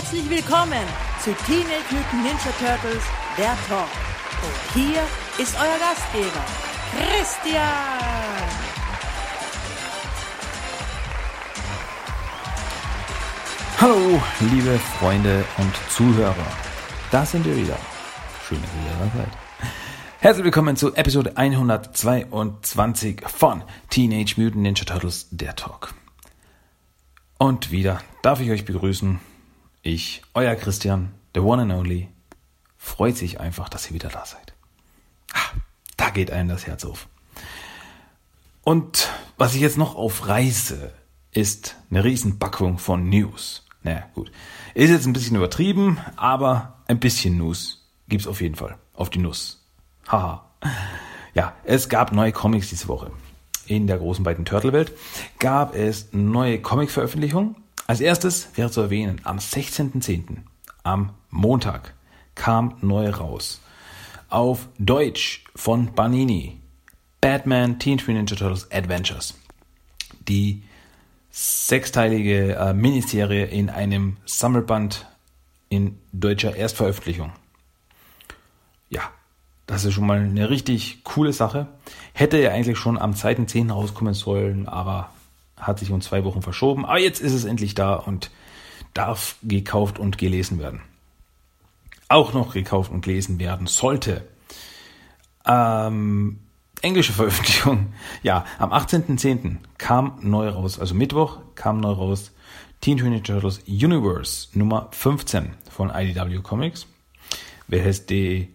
Herzlich willkommen zu Teenage Mutant Ninja Turtles, der Talk. Und hier ist euer Gastgeber, Christian. Hallo, liebe Freunde und Zuhörer. Da sind wir wieder. Schön, dass ihr dabei seid. Herzlich willkommen zu Episode 122 von Teenage Mutant Ninja Turtles, der Talk. Und wieder darf ich euch begrüßen. Ich, euer Christian, the one and only, freut sich einfach, dass ihr wieder da seid. Ah, da geht einem das Herz auf. Und was ich jetzt noch aufreiße, ist eine Riesenpackung von News. Naja, gut. Ist jetzt ein bisschen übertrieben, aber ein bisschen News gibt's auf jeden Fall. Auf die Nuss. Haha. ja, es gab neue Comics diese Woche. In der großen beiden Turtle-Welt gab es neue Comic-Veröffentlichungen. Als erstes wäre zu erwähnen, am 16.10., am Montag, kam neu raus. Auf Deutsch von Banini. Batman Teen Twin Ninja Turtles Adventures. Die sechsteilige äh, Miniserie in einem Sammelband in deutscher Erstveröffentlichung. Ja, das ist schon mal eine richtig coole Sache. Hätte ja eigentlich schon am 2.10. rauskommen sollen, aber hat sich um zwei Wochen verschoben. Aber jetzt ist es endlich da und darf gekauft und gelesen werden. Auch noch gekauft und gelesen werden sollte. Ähm, englische Veröffentlichung. Ja, am 18.10. kam neu raus, also Mittwoch kam neu raus Teen Teenage Turtles Universe Nummer 15 von IDW Comics, welches die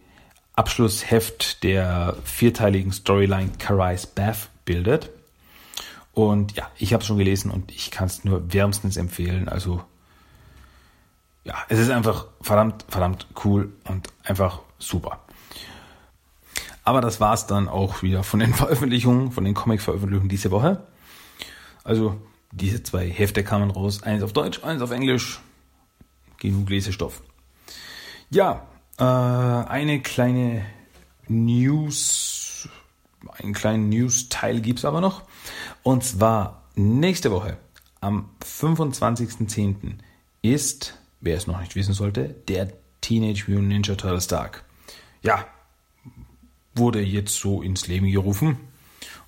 Abschlussheft der vierteiligen Storyline Karais Bath bildet. Und ja, ich habe es schon gelesen und ich kann es nur wärmstens empfehlen. Also ja, es ist einfach verdammt, verdammt cool und einfach super. Aber das war's dann auch wieder von den Veröffentlichungen, von den Comic-Veröffentlichungen diese Woche. Also diese zwei Hefte kamen raus, eins auf Deutsch, eins auf Englisch. Genug Lesestoff. Ja, äh, eine kleine News, einen kleinen News-Teil gibt's aber noch. Und zwar nächste Woche, am 25.10. ist, wer es noch nicht wissen sollte, der Teenage Mutant Ninja Turtles Tag. Ja, wurde jetzt so ins Leben gerufen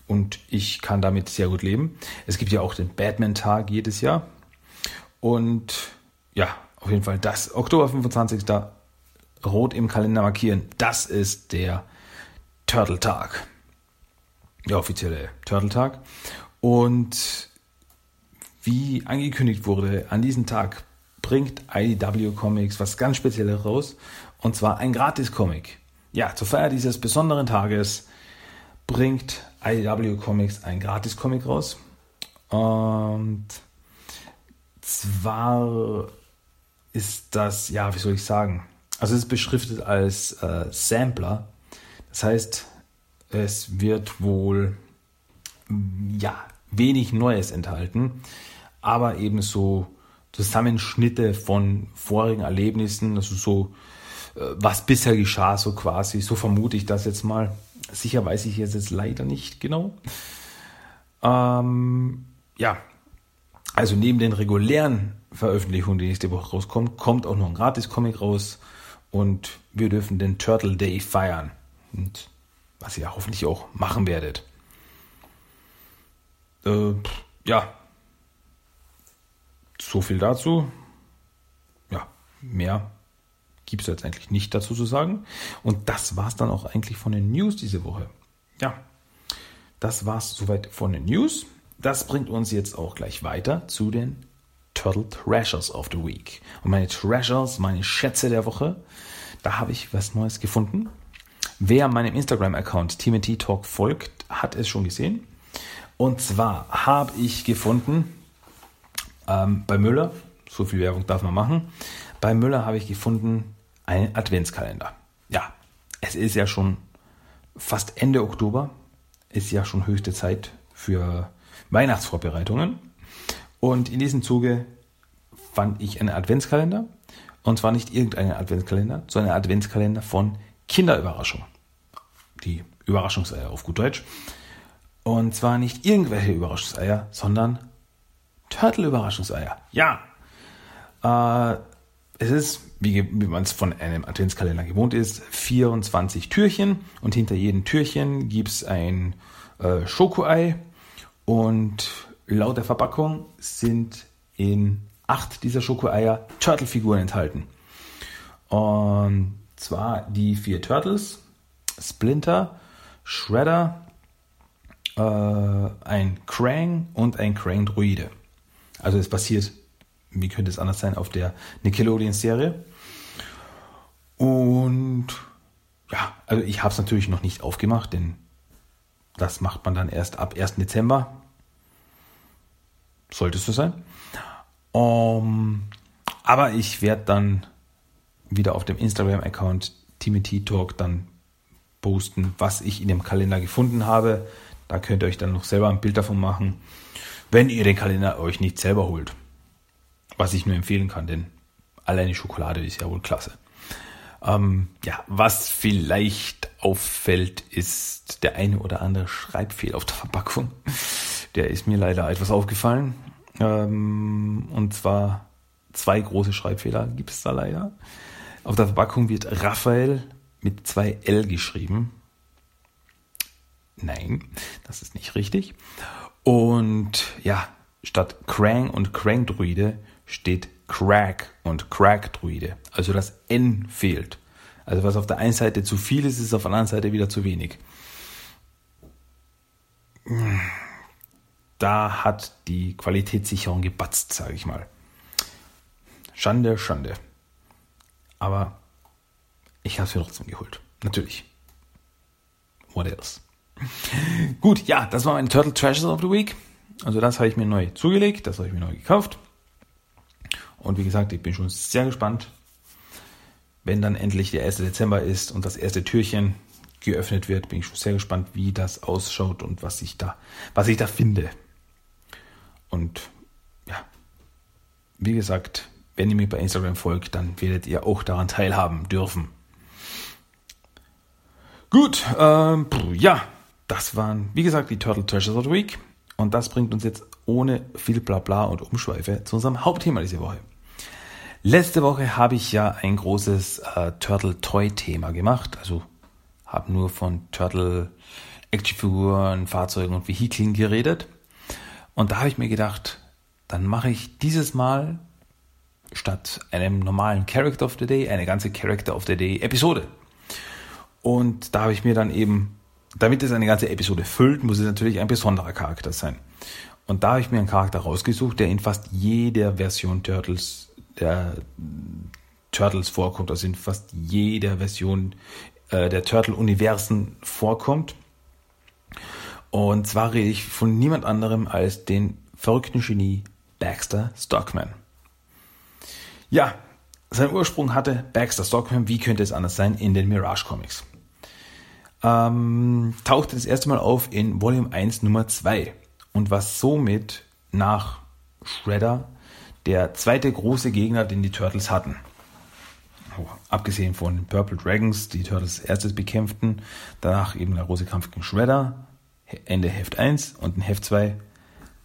und ich kann damit sehr gut leben. Es gibt ja auch den Batman-Tag jedes Jahr und ja, auf jeden Fall das Oktober 25. rot im Kalender markieren. Das ist der Turtle-Tag. Der offizielle Turtle-Tag. Und wie angekündigt wurde, an diesem Tag bringt IDW Comics was ganz Spezielles raus. Und zwar ein Gratis-Comic. Ja, zur Feier dieses besonderen Tages bringt IDW Comics ein Gratis-Comic raus. Und zwar ist das, ja, wie soll ich sagen? Also es ist beschriftet als äh, Sampler. Das heißt, es wird wohl ja wenig Neues enthalten, aber eben so Zusammenschnitte von vorigen Erlebnissen, also so äh, was bisher geschah, so quasi. So vermute ich das jetzt mal. Sicher weiß ich jetzt, jetzt leider nicht genau. Ähm, ja, also neben den regulären Veröffentlichungen, die nächste Woche rauskommt, kommt auch noch ein Gratis-Comic raus und wir dürfen den Turtle Day feiern. Und was ihr hoffentlich auch machen werdet. Äh, ja, so viel dazu. Ja, mehr gibt es jetzt eigentlich nicht dazu zu sagen. Und das war es dann auch eigentlich von den News diese Woche. Ja, das war es soweit von den News. Das bringt uns jetzt auch gleich weiter zu den Turtle Treasures of the Week. Und meine Treasures, meine Schätze der Woche, da habe ich was Neues gefunden. Wer meinem Instagram-Account TMT Talk folgt, hat es schon gesehen. Und zwar habe ich gefunden ähm, bei Müller, so viel Werbung darf man machen, bei Müller habe ich gefunden einen Adventskalender. Ja, es ist ja schon fast Ende Oktober, ist ja schon höchste Zeit für Weihnachtsvorbereitungen. Und in diesem Zuge fand ich einen Adventskalender. Und zwar nicht irgendeinen Adventskalender, sondern einen Adventskalender von Kinderüberraschung. Die Überraschungseier auf gut Deutsch. Und zwar nicht irgendwelche Überraschungseier, sondern Turtle-Überraschungseier. Ja. Äh, es ist, wie, wie man es von einem Adventskalender gewohnt ist, 24 Türchen und hinter jedem Türchen gibt es ein äh, Schokoei und laut der Verpackung sind in acht dieser Schokoeier Turtle-Figuren enthalten. Und zwar die vier Turtles, Splinter, Shredder, äh, ein Krang und ein Krang-Druide. Also es basiert wie könnte es anders sein, auf der Nickelodeon-Serie. Und ja, also ich habe es natürlich noch nicht aufgemacht, denn das macht man dann erst ab 1. Dezember. Sollte es so sein. Um, aber ich werde dann wieder auf dem Instagram-Account Timothy Talk dann posten, was ich in dem Kalender gefunden habe. Da könnt ihr euch dann noch selber ein Bild davon machen, wenn ihr den Kalender euch nicht selber holt. Was ich nur empfehlen kann, denn alleine Schokolade ist ja wohl klasse. Ähm, ja, was vielleicht auffällt, ist der eine oder andere Schreibfehler auf der Verpackung. Der ist mir leider etwas aufgefallen. Ähm, und zwar zwei große Schreibfehler gibt es da leider. Auf der Verpackung wird Raphael mit zwei L geschrieben. Nein, das ist nicht richtig. Und ja, statt Krang und Krang-Druide steht Crack und Crack-Druide. Also das N fehlt. Also was auf der einen Seite zu viel ist, ist auf der anderen Seite wieder zu wenig. Da hat die Qualitätssicherung gebatzt, sage ich mal. Schande, Schande. Aber ich habe es mir trotzdem geholt. Natürlich. What else? Gut, ja, das war meine Turtle Treasures of the Week. Also das habe ich mir neu zugelegt, das habe ich mir neu gekauft. Und wie gesagt, ich bin schon sehr gespannt, wenn dann endlich der 1. Dezember ist und das erste Türchen geöffnet wird, bin ich schon sehr gespannt, wie das ausschaut und was ich da, was ich da finde. Und ja, wie gesagt, wenn ihr mir bei Instagram folgt, dann werdet ihr auch daran teilhaben dürfen. Gut, ähm, ja, das waren, wie gesagt, die Turtle Treasures of the Week. Und das bringt uns jetzt ohne viel Blabla und Umschweife zu unserem Hauptthema diese Woche. Letzte Woche habe ich ja ein großes äh, Turtle Toy Thema gemacht, also habe nur von Turtle Actionfiguren, Fahrzeugen und Vehikeln geredet. Und da habe ich mir gedacht, dann mache ich dieses Mal statt einem normalen Character of the Day eine ganze Character of the Day Episode. Und da habe ich mir dann eben, damit es eine ganze Episode füllt, muss es natürlich ein besonderer Charakter sein. Und da habe ich mir einen Charakter rausgesucht, der in fast jeder Version Turtles der Turtles vorkommt, also in fast jeder Version äh, der Turtle-Universen vorkommt. Und zwar rede ich von niemand anderem als den verrückten Genie Baxter Stockman. Ja, sein Ursprung hatte Baxter Stockman, wie könnte es anders sein, in den Mirage Comics. Ähm, tauchte das erste Mal auf in Volume 1 Nummer 2 und war somit nach Shredder der zweite große Gegner, den die Turtles hatten. Oh, abgesehen von Purple Dragons, die Turtles erstes bekämpften, danach eben der große Kampf gegen Shredder, Ende Heft 1 und in Heft 2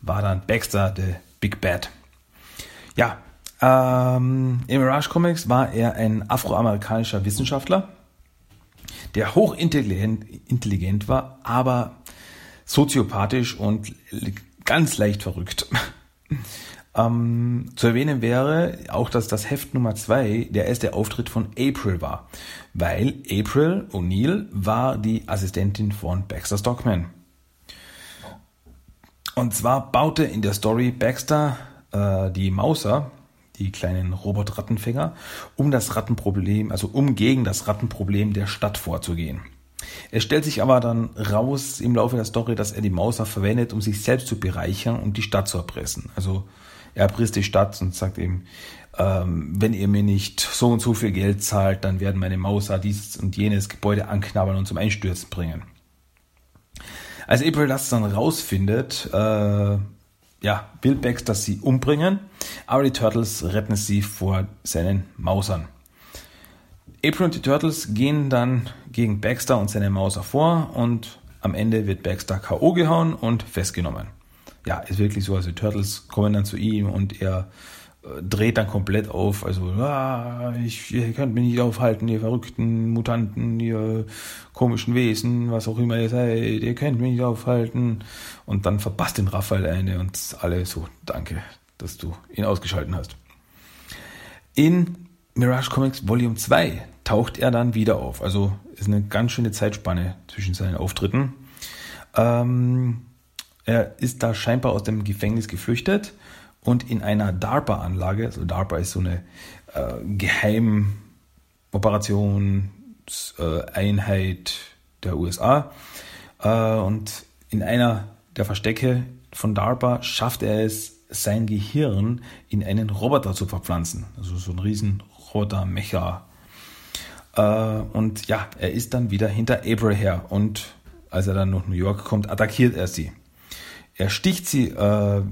war dann Baxter the Big Bad. Ja, ähm, im Mirage Comics war er ein afroamerikanischer Wissenschaftler, der hochintelligent intelligent war, aber soziopathisch und ganz leicht verrückt. Ähm, zu erwähnen wäre auch, dass das Heft Nummer 2 der erste Auftritt von April war, weil April O'Neill war die Assistentin von Baxter Stockman. Und zwar baute in der Story Baxter äh, die Mauser, die kleinen Robot-Rattenfänger, um das Rattenproblem, also um gegen das Rattenproblem der Stadt vorzugehen. Es stellt sich aber dann raus im Laufe der Story, dass er die Mauser verwendet, um sich selbst zu bereichern und die Stadt zu erpressen. Also er erpresst die Stadt und sagt eben, ähm, wenn ihr mir nicht so und so viel Geld zahlt, dann werden meine Mauser dieses und jenes Gebäude anknabbern und zum Einstürzen bringen. Als April das dann rausfindet, äh, ja, will Baxter sie umbringen, aber die Turtles retten sie vor seinen Mausern. April und die Turtles gehen dann gegen Baxter und seine Mauser vor und am Ende wird Baxter K.O. gehauen und festgenommen ja, ist wirklich so. Also die Turtles kommen dann zu ihm und er dreht dann komplett auf. Also, ah, ich, ihr könnt mich nicht aufhalten, ihr verrückten Mutanten, ihr komischen Wesen, was auch immer ihr seid, ihr könnt mich nicht aufhalten. Und dann verpasst den Raphael eine und alle so, danke, dass du ihn ausgeschalten hast. In Mirage Comics Volume 2 taucht er dann wieder auf. Also ist eine ganz schöne Zeitspanne zwischen seinen Auftritten. Ähm, er ist da scheinbar aus dem Gefängnis geflüchtet und in einer DARPA-Anlage, also DARPA ist so eine äh, Geheimoperationseinheit äh, der USA äh, und in einer der Verstecke von DARPA schafft er es, sein Gehirn in einen Roboter zu verpflanzen. Also so ein riesen Roboter-Mecha. Äh, und ja, er ist dann wieder hinter April her und als er dann nach New York kommt, attackiert er sie. Er sticht sie äh,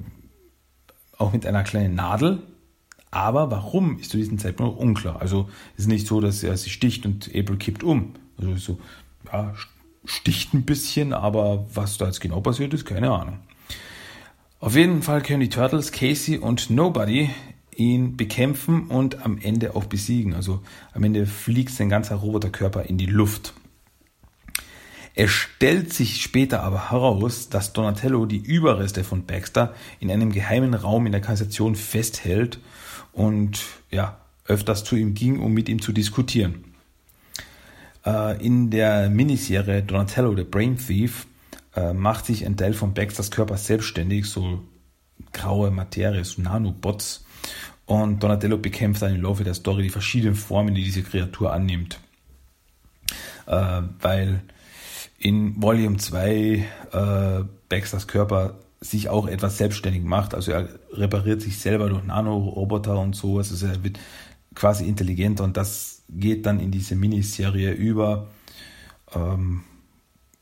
auch mit einer kleinen Nadel, aber warum ist zu diesem Zeitpunkt noch unklar. Also es ist nicht so, dass er sie sticht und April kippt um. Also so, ja, sticht ein bisschen, aber was da jetzt genau passiert ist, keine Ahnung. Auf jeden Fall können die Turtles, Casey und Nobody ihn bekämpfen und am Ende auch besiegen. Also am Ende fliegt sein ganzer Roboterkörper in die Luft. Es stellt sich später aber heraus, dass Donatello die Überreste von Baxter in einem geheimen Raum in der Kanalisation festhält und ja, öfters zu ihm ging, um mit ihm zu diskutieren. Äh, in der Miniserie Donatello, the Brain Thief, äh, macht sich ein Teil von Baxters Körper selbstständig, so graue Materie, so Nanobots. Und Donatello bekämpft dann im Laufe der Story die verschiedenen Formen, die diese Kreatur annimmt. Äh, weil in Volume 2 äh, Baxters Körper sich auch etwas selbstständig macht. Also er repariert sich selber durch Nanoroboter und so. Also er wird quasi intelligenter und das geht dann in diese Miniserie über. Ähm,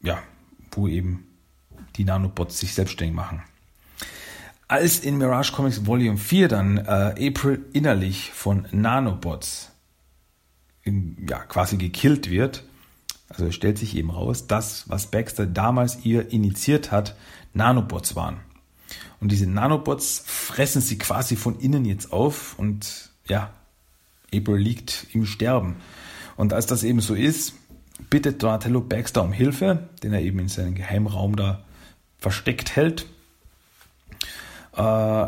ja, wo eben die Nanobots sich selbstständig machen. Als in Mirage Comics Volume 4 dann äh, April innerlich von Nanobots in, ja, quasi gekillt wird, also es stellt sich eben raus, dass, was Baxter damals ihr initiiert hat, Nanobots waren. Und diese Nanobots fressen sie quasi von innen jetzt auf und ja, April liegt im Sterben. Und als das eben so ist, bittet Donatello Baxter um Hilfe, den er eben in seinem Geheimraum da versteckt hält. Äh,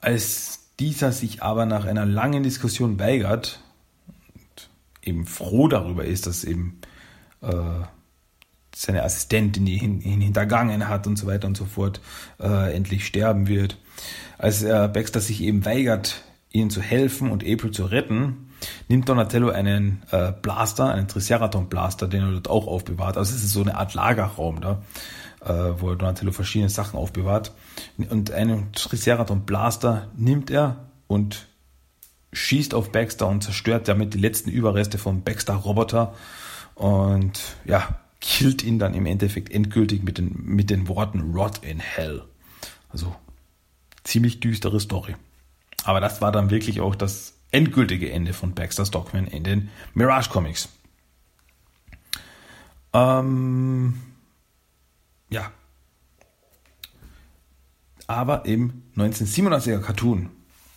als dieser sich aber nach einer langen Diskussion weigert und eben froh darüber ist, dass eben äh, seine Assistentin ihn, ihn hintergangen hat und so weiter und so fort, äh, endlich sterben wird. Als äh, Baxter sich eben weigert, ihnen zu helfen und April zu retten, nimmt Donatello einen äh, Blaster, einen Triceraton-Blaster, den er dort auch aufbewahrt. Also es ist so eine Art Lagerraum da, äh, wo Donatello verschiedene Sachen aufbewahrt. Und einen Triceraton-Blaster nimmt er und schießt auf Baxter und zerstört damit die letzten Überreste vom Baxter-Roboter und ja, killt ihn dann im Endeffekt endgültig mit den, mit den Worten Rot in Hell. Also ziemlich düstere Story. Aber das war dann wirklich auch das endgültige Ende von Baxter Stockman in den Mirage Comics. Ähm, ja. Aber im 1987er Cartoon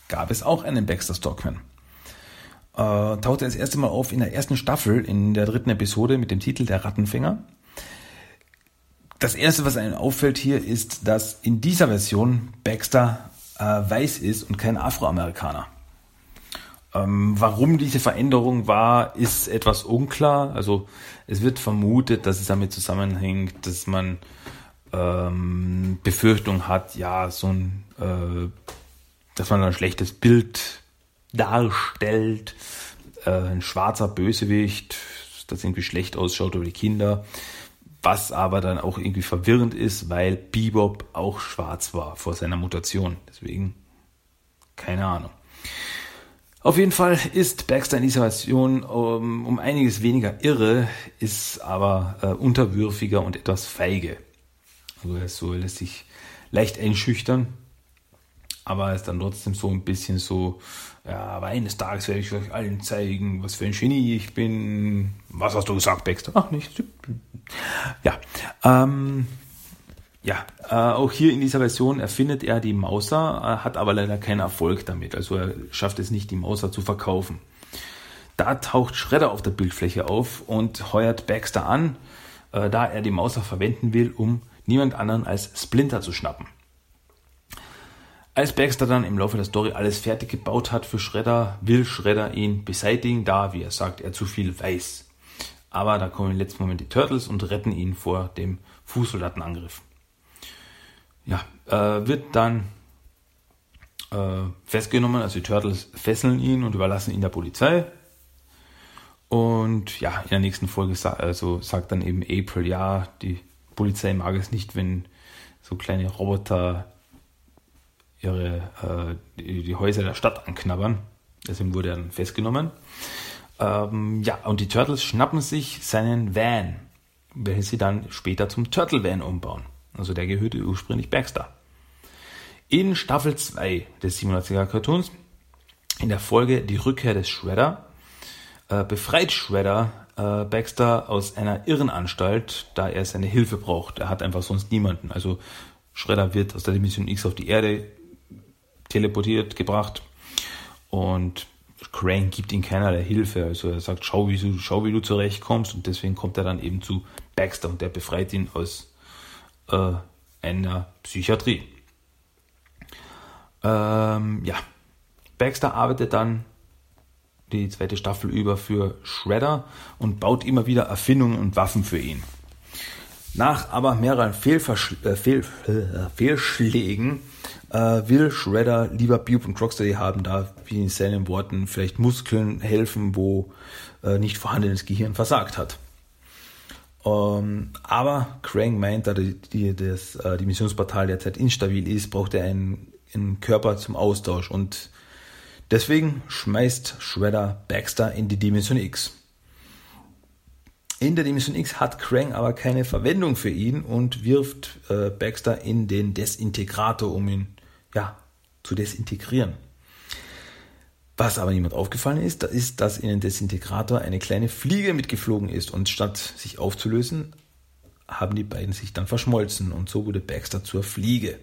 gab es auch einen Baxter Stockman. Äh, tauchte das erste Mal auf in der ersten Staffel, in der dritten Episode mit dem Titel Der Rattenfänger. Das erste, was einem auffällt hier, ist, dass in dieser Version Baxter äh, weiß ist und kein Afroamerikaner. Ähm, warum diese Veränderung war, ist etwas unklar. Also es wird vermutet, dass es damit zusammenhängt, dass man ähm, Befürchtung hat, ja, so ein, äh, dass man ein schlechtes Bild darstellt, äh, ein schwarzer Bösewicht, das irgendwie schlecht ausschaut über die Kinder, was aber dann auch irgendwie verwirrend ist, weil Bebop auch schwarz war vor seiner Mutation. Deswegen keine Ahnung. Auf jeden Fall ist Baxter in Version um, um einiges weniger irre, ist aber äh, unterwürfiger und etwas feige. Also er lässt sich leicht einschüchtern, aber ist dann trotzdem so ein bisschen so, ja, aber eines Tages werde ich euch allen zeigen, was für ein Genie ich bin. Was hast du gesagt, Baxter? Ach, nichts. Ja, ähm, ja, äh, auch hier in dieser Version erfindet er die Mauser, äh, hat aber leider keinen Erfolg damit. Also er schafft es nicht, die Mauser zu verkaufen. Da taucht Shredder auf der Bildfläche auf und heuert Baxter an, äh, da er die Mauser verwenden will, um niemand anderen als Splinter zu schnappen. Als Baxter dann im Laufe der Story alles fertig gebaut hat für Shredder, will Shredder ihn beseitigen, da, wie er sagt, er zu viel weiß. Aber da kommen im letzten Moment die Turtles und retten ihn vor dem Fußsoldatenangriff. Ja, äh, wird dann äh, festgenommen, also die Turtles fesseln ihn und überlassen ihn der Polizei. Und ja, in der nächsten Folge sa also sagt dann eben April, ja, die Polizei mag es nicht, wenn so kleine Roboter ihre, äh, die, die, Häuser der Stadt anknabbern. Deswegen wurde er dann festgenommen. Ähm, ja, und die Turtles schnappen sich seinen Van, welchen sie dann später zum Turtle Van umbauen. Also der gehörte ursprünglich Baxter. In Staffel 2 des 87er Cartoons, in der Folge Die Rückkehr des Shredder, äh, befreit Shredder äh, Baxter aus einer Irrenanstalt, da er seine Hilfe braucht. Er hat einfach sonst niemanden. Also Shredder wird aus der Dimension X auf die Erde teleportiert, gebracht und Crane gibt ihm keinerlei Hilfe. Also er sagt, schau wie, du, schau, wie du zurechtkommst und deswegen kommt er dann eben zu Baxter und der befreit ihn aus äh, einer Psychiatrie. Ähm, ja, Baxter arbeitet dann die zweite Staffel über für Shredder und baut immer wieder Erfindungen und Waffen für ihn. Nach aber mehreren Fehlversch äh, Fehl äh, Fehlschlägen äh, will Shredder lieber Bube und Rocksteady haben, da, wie in seinen Worten, vielleicht Muskeln helfen, wo äh, nicht vorhandenes Gehirn versagt hat. Ähm, aber Krang meint, da die, die, das äh, Dimensionsportal derzeit instabil ist, braucht er einen, einen Körper zum Austausch und deswegen schmeißt Shredder Baxter in die Dimension X. In der Dimension X hat Krang aber keine Verwendung für ihn und wirft äh, Baxter in den Desintegrator, um ihn ja, zu desintegrieren. Was aber niemand aufgefallen ist, ist, dass in den Desintegrator eine kleine Fliege mitgeflogen ist und statt sich aufzulösen, haben die beiden sich dann verschmolzen und so wurde Baxter zur Fliege.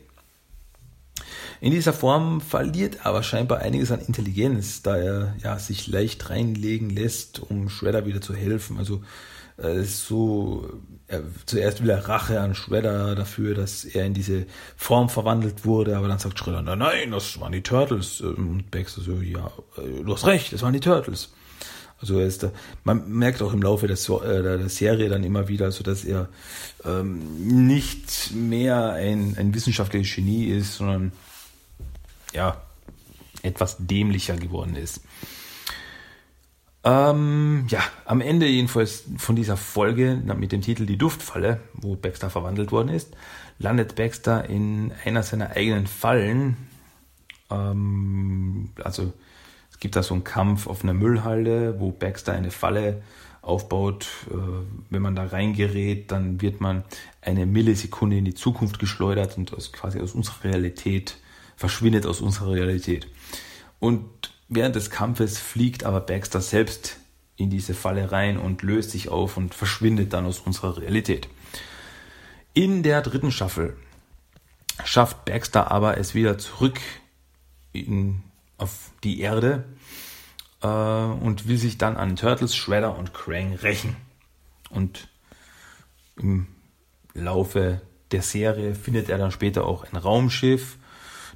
In dieser Form verliert aber scheinbar einiges an Intelligenz, da er ja, sich leicht reinlegen lässt, um Shredder wieder zu helfen. Also so, er, zuerst will er Rache an Shredder dafür, dass er in diese Form verwandelt wurde, aber dann sagt Shredder, nein, nein, das waren die Turtles. Und Baxter so, ja, äh, du hast recht, das waren die Turtles. Also er ist da, man merkt auch im Laufe der, äh, der Serie dann immer wieder, also dass er ähm, nicht mehr ein, ein wissenschaftliches Genie ist, sondern ja, etwas dämlicher geworden ist. Ähm, ja, am Ende jedenfalls von dieser Folge mit dem Titel Die Duftfalle, wo Baxter verwandelt worden ist, landet Baxter in einer seiner eigenen Fallen. Ähm, also es gibt da so einen Kampf auf einer Müllhalde, wo Baxter eine Falle aufbaut. Äh, wenn man da reingerät, dann wird man eine Millisekunde in die Zukunft geschleudert und aus, quasi aus unserer Realität verschwindet aus unserer Realität. Und Während des Kampfes fliegt aber Baxter selbst in diese Falle rein und löst sich auf und verschwindet dann aus unserer Realität. In der dritten Staffel schafft Baxter aber es wieder zurück in, auf die Erde äh, und will sich dann an Turtles, Shredder und Krang rächen. Und im Laufe der Serie findet er dann später auch ein Raumschiff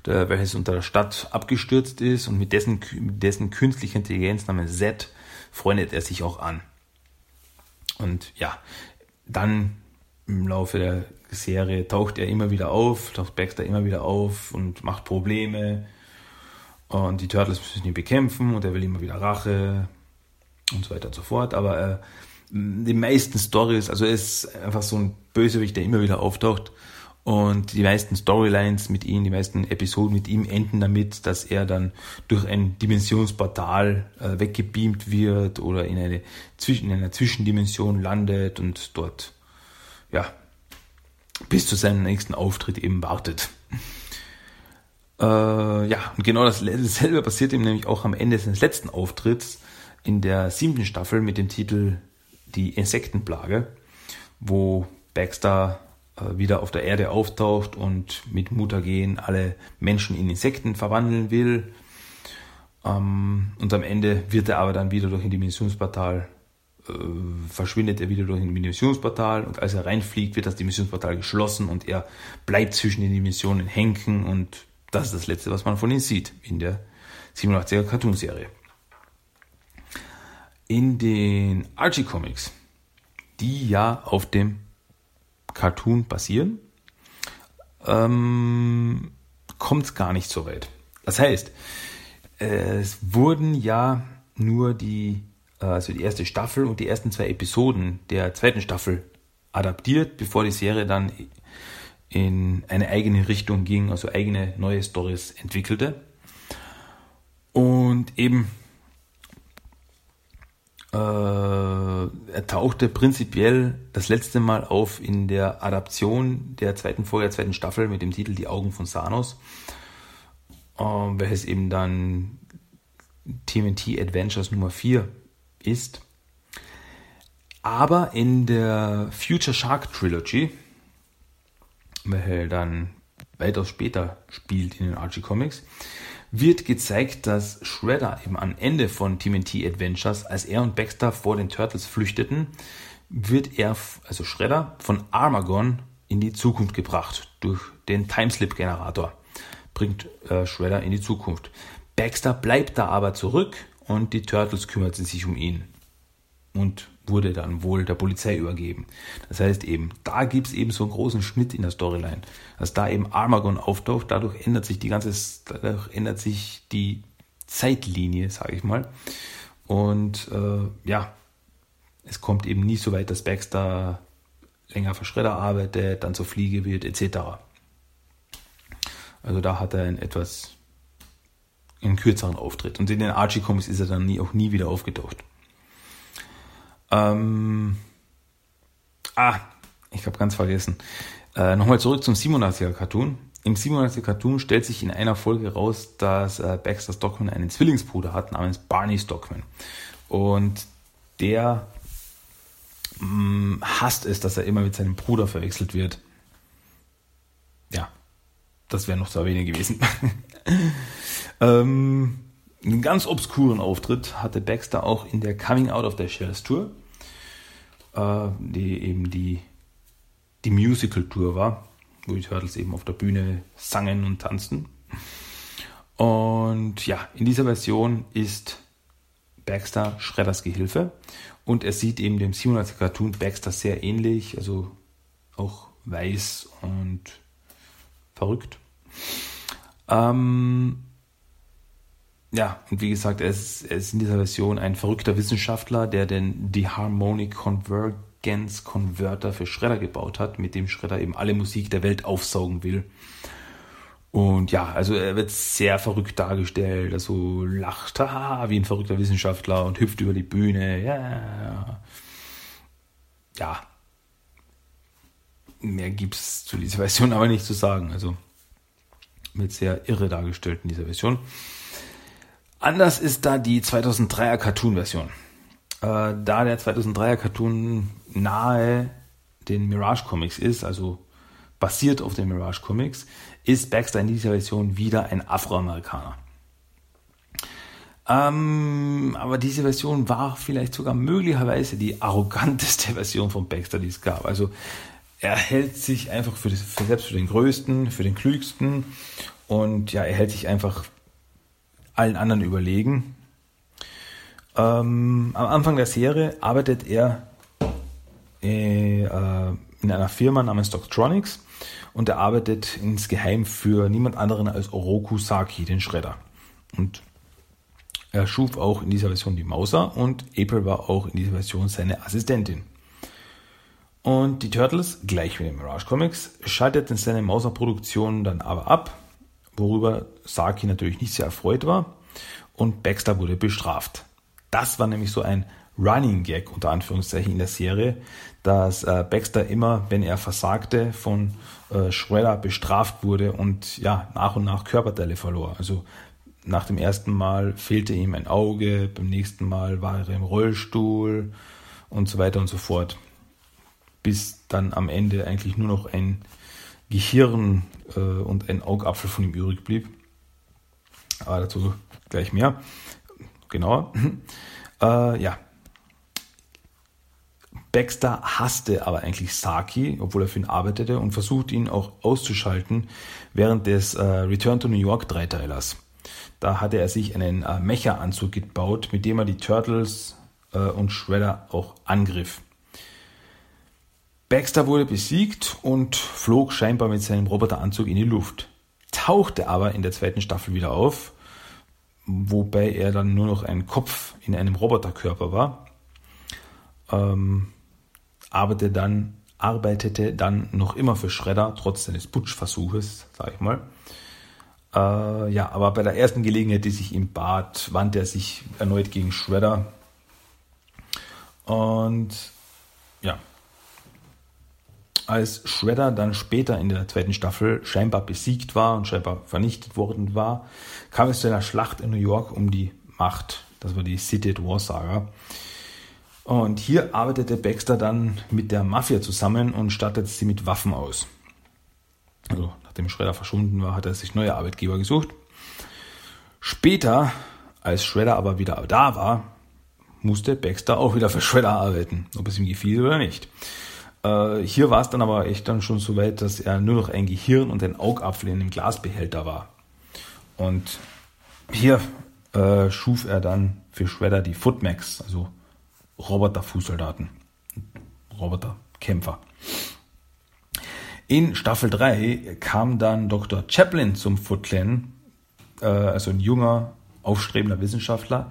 welches unter der Stadt abgestürzt ist und mit dessen, mit dessen künstlicher Intelligenz namens Z freundet er sich auch an. Und ja, dann im Laufe der Serie taucht er immer wieder auf, taucht Baxter immer wieder auf und macht Probleme. Und die Turtles müssen ihn bekämpfen und er will immer wieder Rache und so weiter und so fort. Aber äh, die meisten Stories, also er ist einfach so ein Bösewicht, der immer wieder auftaucht und die meisten Storylines mit ihm, die meisten Episoden mit ihm enden damit, dass er dann durch ein Dimensionsportal äh, weggebeamt wird oder in, eine, in einer Zwischendimension landet und dort, ja, bis zu seinem nächsten Auftritt eben wartet. Äh, ja, und genau dasselbe passiert ihm nämlich auch am Ende seines letzten Auftritts in der siebten Staffel mit dem Titel Die Insektenplage, wo Baxter wieder auf der Erde auftaucht und mit Mutagen alle Menschen in Insekten verwandeln will. Ähm, und am Ende wird er aber dann wieder durch ein Dimensionsportal, äh, verschwindet er wieder durch ein Dimensionsportal und als er reinfliegt, wird das Dimensionsportal geschlossen und er bleibt zwischen den Dimensionen hängen und das ist das Letzte, was man von ihm sieht in der 87er Cartoonserie. In den Archie Comics, die ja auf dem Cartoon basieren, ähm, kommt es gar nicht so weit. Das heißt, es wurden ja nur die, also die erste Staffel und die ersten zwei Episoden der zweiten Staffel adaptiert, bevor die Serie dann in eine eigene Richtung ging, also eigene neue Stories entwickelte. Und eben äh, er tauchte prinzipiell das letzte Mal auf in der Adaption der zweiten Folge der zweiten Staffel mit dem Titel Die Augen von Sanos, äh, welches eben dann TMNT Adventures Nummer 4 ist. Aber in der Future Shark Trilogy, welche dann weitaus später spielt in den Archie Comics, wird gezeigt, dass Shredder eben am Ende von TMNT Adventures, als er und Baxter vor den Turtles flüchteten, wird er, also Shredder, von Armagon in die Zukunft gebracht durch den Timeslip-Generator. Bringt äh, Shredder in die Zukunft. Baxter bleibt da aber zurück und die Turtles kümmern sich um ihn. Und wurde dann wohl der Polizei übergeben. Das heißt eben, da gibt es eben so einen großen Schnitt in der Storyline, dass da eben Armagon auftaucht, dadurch ändert sich die ganze, dadurch ändert sich die Zeitlinie, sage ich mal. Und äh, ja, es kommt eben nie so weit, dass Baxter länger für Schredder arbeitet, dann zur Fliege wird, etc. Also da hat er einen etwas einen kürzeren Auftritt. Und in den Archie Comics ist er dann nie, auch nie wieder aufgetaucht. Ähm, ah, ich habe ganz vergessen. Äh, Nochmal zurück zum 87er Cartoon. Im 87er Cartoon stellt sich in einer Folge raus, dass äh, Baxter Stockman einen Zwillingsbruder hat namens Barney Stockman. Und der mh, mm, hasst es, dass er immer mit seinem Bruder verwechselt wird. Ja, das wäre noch zu erwähnen gewesen. ähm, einen ganz obskuren Auftritt hatte Baxter auch in der Coming Out of the Shells Tour, äh, die eben die, die Musical Tour war, wo die Turtles eben auf der Bühne sangen und tanzten. Und ja, in dieser Version ist Baxter Schredders Gehilfe und er sieht eben dem 87 Cartoon Baxter sehr ähnlich, also auch weiß und verrückt. Ähm, ja, und wie gesagt, er ist, er ist in dieser Version ein verrückter Wissenschaftler, der den die Harmonic Convergence Converter für Schredder gebaut hat, mit dem Schredder eben alle Musik der Welt aufsaugen will. Und ja, also er wird sehr verrückt dargestellt, also lacht haha, wie ein verrückter Wissenschaftler und hüpft über die Bühne. Ja, ja. Mehr gibt's zu dieser Version aber nicht zu sagen. Also wird sehr irre dargestellt in dieser Version. Anders ist da die 2003er Cartoon-Version. Äh, da der 2003er Cartoon nahe den Mirage Comics ist, also basiert auf den Mirage Comics, ist Baxter in dieser Version wieder ein Afroamerikaner. Ähm, aber diese Version war vielleicht sogar möglicherweise die arroganteste Version von Baxter, die es gab. Also er hält sich einfach für, das, für selbst für den Größten, für den Klügsten und ja, er hält sich einfach allen anderen überlegen. Ähm, am Anfang der Serie arbeitet er äh, äh, in einer Firma namens Doctronics und er arbeitet insgeheim für niemand anderen als Oroku Saki, den Schredder. Und er schuf auch in dieser Version die Mauser und April war auch in dieser Version seine Assistentin. Und die Turtles, gleich wie in den Mirage Comics, schalteten seine Mauser-Produktion dann aber ab worüber Saki natürlich nicht sehr erfreut war und Baxter wurde bestraft. Das war nämlich so ein Running Gag unter Anführungszeichen in der Serie, dass äh, Baxter immer, wenn er versagte, von äh, Shredder bestraft wurde und ja, nach und nach Körperteile verlor. Also nach dem ersten Mal fehlte ihm ein Auge, beim nächsten Mal war er im Rollstuhl und so weiter und so fort. bis dann am Ende eigentlich nur noch ein Gehirn äh, und ein Augapfel von ihm übrig blieb. Aber dazu gleich mehr. Genauer. Äh, ja. Baxter hasste aber eigentlich Saki, obwohl er für ihn arbeitete und versuchte ihn auch auszuschalten während des äh, Return to New York Dreiteilers. Da hatte er sich einen äh, Mecha-Anzug gebaut, mit dem er die Turtles äh, und Shredder auch angriff. Baxter wurde besiegt und flog scheinbar mit seinem Roboteranzug in die Luft, tauchte aber in der zweiten Staffel wieder auf, wobei er dann nur noch ein Kopf in einem Roboterkörper war. Ähm, arbeitete dann, arbeitete dann noch immer für Shredder, trotz seines Putschversuches, sag ich mal. Äh, ja, aber bei der ersten Gelegenheit, die sich ihm bat, wandte er sich erneut gegen Shredder. Und als Shredder dann später in der zweiten Staffel scheinbar besiegt war und scheinbar vernichtet worden war, kam es zu einer Schlacht in New York um die Macht. Das war die City at War Saga. Und hier arbeitete Baxter dann mit der Mafia zusammen und stattete sie mit Waffen aus. Also nachdem Shredder verschwunden war, hat er sich neue Arbeitgeber gesucht. Später, als Shredder aber wieder da war, musste Baxter auch wieder für Shredder arbeiten, ob es ihm gefiel oder nicht. Äh, hier war es dann aber echt dann schon so weit, dass er nur noch ein Gehirn und ein Augapfel in einem Glasbehälter war. Und hier äh, schuf er dann für Shredder die Footmax, also Roboter-Fußsoldaten, Roboterkämpfer. In Staffel 3 kam dann Dr. Chaplin zum Foot Clan, äh, also ein junger, aufstrebender Wissenschaftler,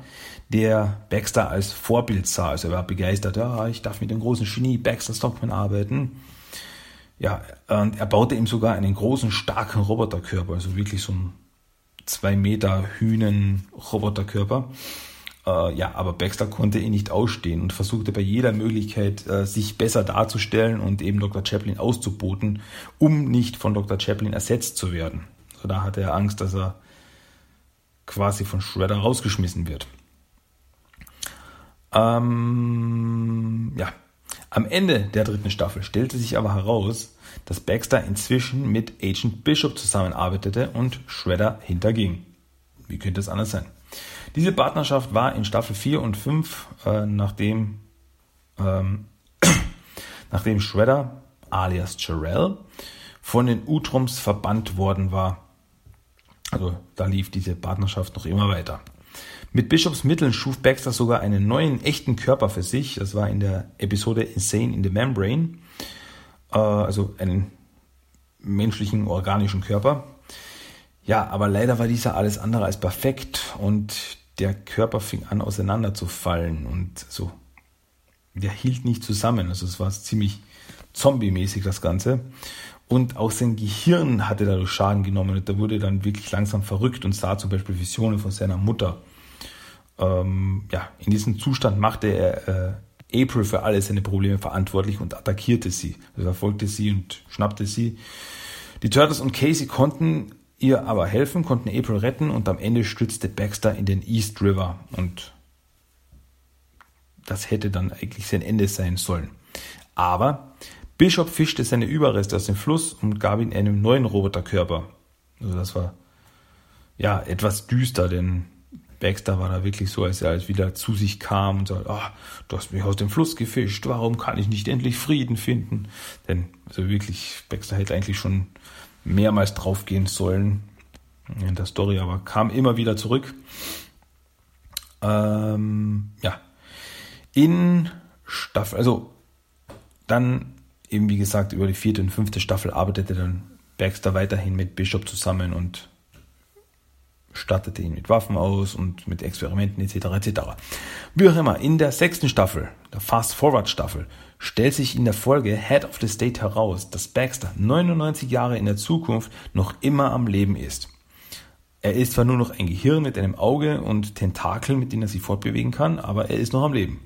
der Baxter als Vorbild sah. Also er war begeistert, ja, ich darf mit dem großen Genie Baxter Stockman arbeiten. Ja, und er baute ihm sogar einen großen, starken Roboterkörper, also wirklich so ein zwei Meter Hühnen-Roboterkörper. Äh, ja, aber Baxter konnte ihn nicht ausstehen und versuchte bei jeder Möglichkeit, äh, sich besser darzustellen und eben Dr. Chaplin auszuboten, um nicht von Dr. Chaplin ersetzt zu werden. Da hatte er Angst, dass er quasi von Shredder rausgeschmissen wird. Ähm, ja, am Ende der dritten Staffel stellte sich aber heraus, dass Baxter inzwischen mit Agent Bishop zusammenarbeitete und Shredder hinterging. Wie könnte es anders sein? Diese Partnerschaft war in Staffel 4 und 5, äh, nachdem, ähm, nachdem Shredder alias Jarrell von den Utroms verbannt worden war. Also da lief diese Partnerschaft noch immer weiter. Mit Bishops Mitteln schuf Baxter sogar einen neuen echten Körper für sich. Das war in der Episode Insane in the Membrane. Äh, also einen menschlichen organischen Körper. Ja, aber leider war dieser alles andere als perfekt und der Körper fing an auseinanderzufallen und so. Der hielt nicht zusammen. Also es war ziemlich zombie-mäßig das Ganze. Und auch sein Gehirn hatte dadurch Schaden genommen. Und er wurde dann wirklich langsam verrückt und sah zum Beispiel Visionen von seiner Mutter ähm, ja, in diesem Zustand machte er äh, April für alle seine Probleme verantwortlich und attackierte sie. Er verfolgte sie und schnappte sie. Die Turtles und Casey konnten ihr aber helfen, konnten April retten und am Ende stürzte Baxter in den East River und das hätte dann eigentlich sein Ende sein sollen. Aber Bishop fischte seine Überreste aus dem Fluss und gab ihm einen neuen Roboterkörper. Also das war ja etwas düster, denn Baxter war da wirklich so, als er als wieder zu sich kam und sagte, ah, du hast mich aus dem Fluss gefischt, warum kann ich nicht endlich Frieden finden? Denn also wirklich, Baxter hätte eigentlich schon mehrmals draufgehen sollen in der Story, aber kam immer wieder zurück. Ähm, ja, in Staffel, also dann eben wie gesagt über die vierte und fünfte Staffel arbeitete dann Baxter weiterhin mit Bishop zusammen und stattete ihn mit Waffen aus und mit Experimenten etc. etc. Wie auch immer, in der sechsten Staffel, der Fast Forward Staffel, stellt sich in der Folge Head of the State heraus, dass Baxter 99 Jahre in der Zukunft noch immer am Leben ist. Er ist zwar nur noch ein Gehirn mit einem Auge und Tentakeln, mit denen er sich fortbewegen kann, aber er ist noch am Leben.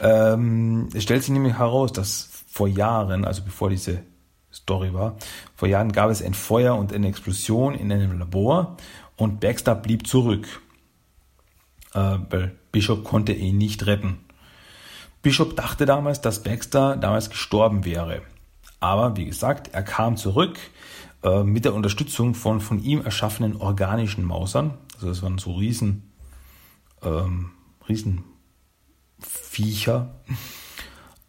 Ähm, es stellt sich nämlich heraus, dass vor Jahren, also bevor diese Story war, vor Jahren gab es ein Feuer und eine Explosion in einem Labor und Baxter blieb zurück, äh, weil Bishop konnte ihn nicht retten. Bishop dachte damals, dass Baxter damals gestorben wäre. Aber wie gesagt, er kam zurück äh, mit der Unterstützung von von ihm erschaffenen organischen Mausern. Also das waren so riesen, ähm, riesen Viecher.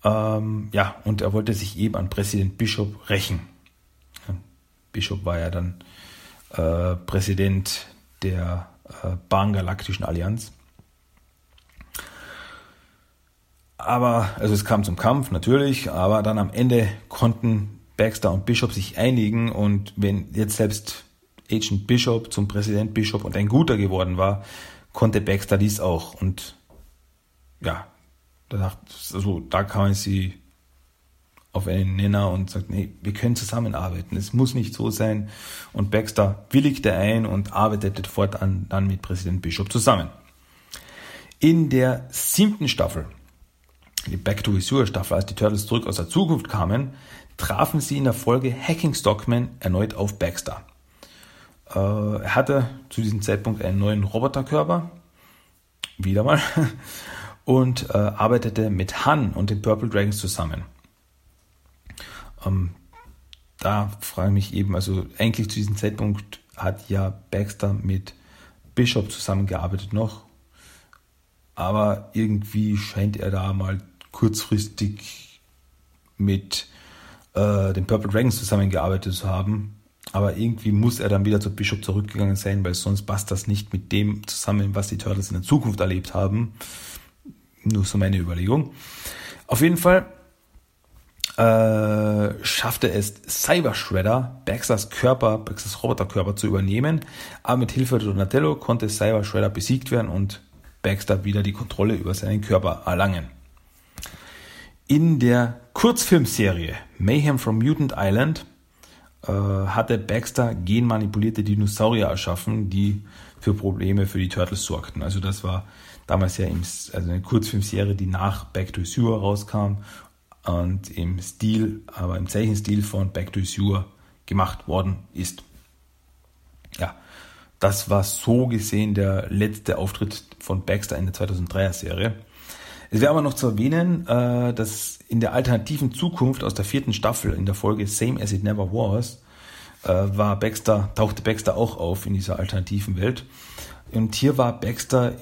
Ähm, ja, und er wollte sich eben an Präsident Bishop rächen. Bishop war ja dann äh, Präsident der äh, Bahngalaktischen Allianz. Aber, also es kam zum Kampf natürlich, aber dann am Ende konnten Baxter und Bishop sich einigen und wenn jetzt selbst Agent Bishop zum Präsident Bishop und ein guter geworden war, konnte Baxter dies auch. Und ja, da, dachte, also, da kann man sie auf einen Nenner und sagt, nee, wir können zusammenarbeiten. Es muss nicht so sein. Und Baxter willigte ein und arbeitete fortan dann mit Präsident Bishop zusammen. In der siebten Staffel die Back to Visur Staffel, als die Turtles zurück aus der Zukunft kamen, trafen sie in der Folge Hacking Stockman erneut auf Baxter. Äh, er hatte zu diesem Zeitpunkt einen neuen Roboterkörper, wieder mal, und äh, arbeitete mit Han und den Purple Dragons zusammen. Ähm, da frage ich mich eben, also eigentlich zu diesem Zeitpunkt hat ja Baxter mit Bishop zusammengearbeitet noch, aber irgendwie scheint er da mal kurzfristig mit äh, den Purple Dragons zusammengearbeitet zu haben. Aber irgendwie muss er dann wieder zu Bishop zurückgegangen sein, weil sonst passt das nicht mit dem zusammen, was die Turtles in der Zukunft erlebt haben. Nur so meine Überlegung. Auf jeden Fall äh, schaffte es Cyber Shredder, Baxters Körper, Baxters Roboterkörper zu übernehmen. Aber mit Hilfe von Donatello konnte Cyber Shredder besiegt werden und Baxter wieder die Kontrolle über seinen Körper erlangen. In der Kurzfilmserie Mayhem from Mutant Island äh, hatte Baxter genmanipulierte Dinosaurier erschaffen, die für Probleme für die Turtles sorgten. Also das war damals ja im, also eine Kurzfilmserie, die nach Back to Sewer rauskam und im Stil, aber im Zeichenstil von Back to Sewer gemacht worden ist. Ja, das war so gesehen der letzte Auftritt von Baxter in der 2003er Serie. Es wäre aber noch zu erwähnen, äh, dass in der alternativen Zukunft aus der vierten Staffel in der Folge Same as It Never Was äh, war Baxter, tauchte Baxter auch auf in dieser alternativen Welt. Und hier war Baxter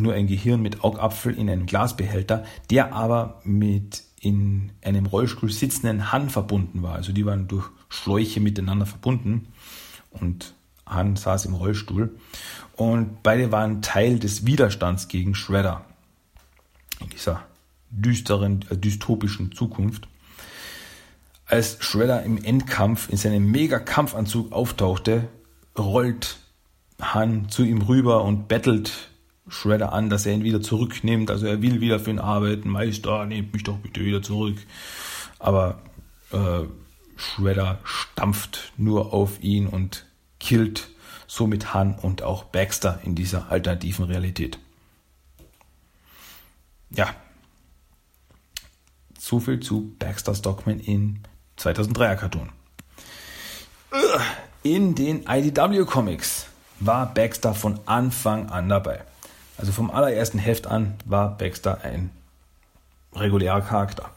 nur ein Gehirn mit Augapfel in einem Glasbehälter, der aber mit in einem Rollstuhl sitzenden Han verbunden war. Also die waren durch Schläuche miteinander verbunden und Han saß im Rollstuhl und beide waren Teil des Widerstands gegen Shredder in dieser düsteren, äh, dystopischen Zukunft. Als Shredder im Endkampf in seinem Mega-Kampfanzug auftauchte, rollt Han zu ihm rüber und bettelt Shredder an, dass er ihn wieder zurücknimmt. Also er will wieder für ihn arbeiten. Meister, nehmt mich doch bitte wieder zurück. Aber äh, Shredder stampft nur auf ihn und killt somit Han und auch Baxter in dieser alternativen Realität ja, so viel zu Baxter Stockman in 2003er Cartoon. In den IDW Comics war Baxter von Anfang an dabei. Also vom allerersten Heft an war Baxter ein regulärer Charakter.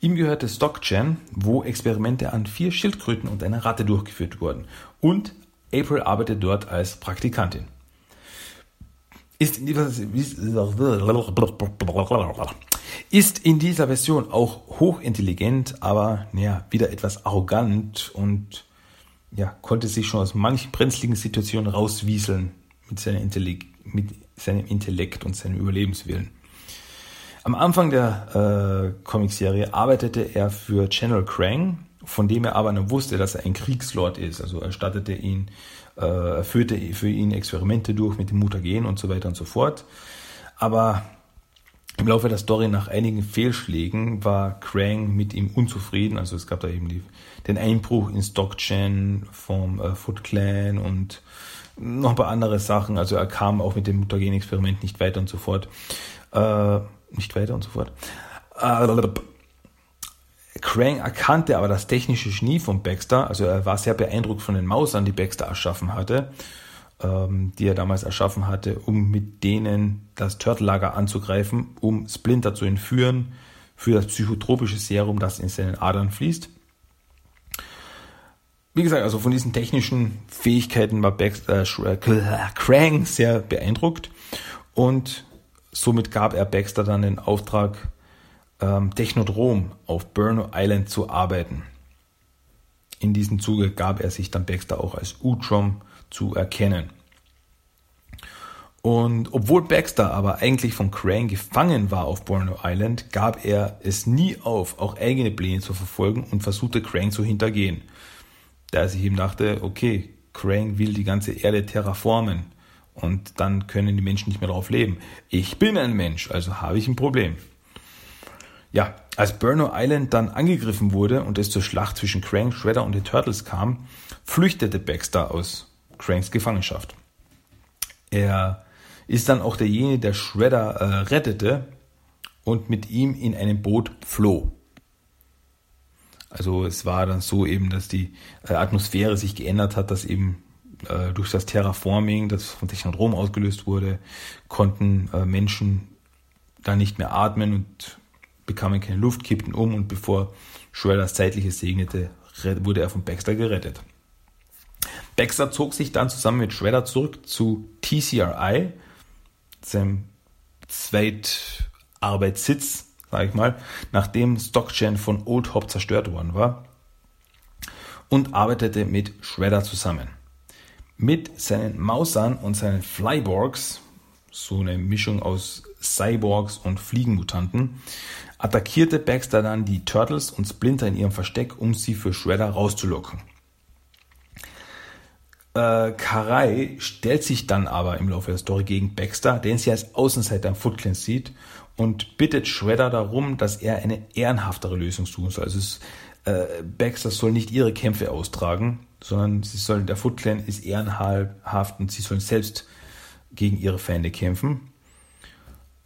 Ihm gehörte Stockgen, wo Experimente an vier Schildkröten und einer Ratte durchgeführt wurden. Und April arbeitet dort als Praktikantin ist in, dieser, Version auch hochintelligent, aber ja, wieder etwas arrogant und ja, konnte sich schon aus manchen brenzligen Situationen rauswieseln mit seinem, Intellekt, mit seinem Intellekt und seinem Überlebenswillen. Am Anfang der äh, Comicserie arbeitete er für General Krang, von dem er aber nur wusste, dass er ein Kriegslord ist. Also er stattete ihn äh, führte für ihn Experimente durch mit dem Mutagen und so weiter und so fort. Aber im Laufe der Story nach einigen Fehlschlägen war Krang mit ihm unzufrieden. Also es gab da eben die, den Einbruch in Stockchen vom äh, Foot Clan und noch ein paar andere Sachen. Also er kam auch mit dem Mutagen-Experiment nicht weiter und so fort. Äh, nicht weiter und so fort. Äh, Krang erkannte aber das technische Genie von Baxter, also er war sehr beeindruckt von den Mausern, die Baxter erschaffen hatte. ähm, die er damals erschaffen hatte, um mit denen das Turtle-Lager anzugreifen, um Splinter zu entführen für das psychotropische Serum, das in seinen Adern fließt. Wie gesagt, also von diesen technischen Fähigkeiten war Baxter, äh, Krang sehr beeindruckt und somit gab er Baxter dann den Auftrag, ähm, Technodrom auf Burno Island zu arbeiten. In diesem Zuge gab er sich dann Baxter auch als Utrom zu erkennen. Und obwohl Baxter aber eigentlich von Crane gefangen war auf Borneo Island, gab er es nie auf, auch eigene Pläne zu verfolgen und versuchte Crane zu hintergehen. Da sich eben dachte, okay, Crane will die ganze Erde terraformen und dann können die Menschen nicht mehr darauf leben. Ich bin ein Mensch, also habe ich ein Problem. Ja, als Burno Island dann angegriffen wurde und es zur Schlacht zwischen Krang, Shredder und den Turtles kam, flüchtete Baxter aus Cranks Gefangenschaft. Er ist dann auch derjenige, der Shredder äh, rettete und mit ihm in einem Boot floh. Also es war dann so eben, dass die äh, Atmosphäre sich geändert hat, dass eben äh, durch das Terraforming, das von Technodrom ausgelöst wurde, konnten äh, Menschen da nicht mehr atmen und bekamen keine Luft, kippten um und bevor Shredders zeitliches segnete, wurde er von Baxter gerettet. Baxter zog sich dann zusammen mit Shredder zurück zu TCRI, seinem Zweitarbeitssitz, sage ich mal, nachdem StockGen von Old Hop zerstört worden war und arbeitete mit Shredder zusammen. Mit seinen Mausern und seinen Flyborgs, so eine Mischung aus Cyborgs und Fliegenmutanten, attackierte Baxter dann die Turtles und Splinter in ihrem Versteck, um sie für Shredder rauszulocken. Äh, Karai stellt sich dann aber im Laufe der Story gegen Baxter, den sie als Außenseiter im Foot Clan sieht und bittet Shredder darum, dass er eine ehrenhaftere Lösung suchen soll. Also es, äh, Baxter soll nicht ihre Kämpfe austragen, sondern sie sollen, der Foot Clan ist ehrenhaft und sie sollen selbst gegen ihre Feinde kämpfen.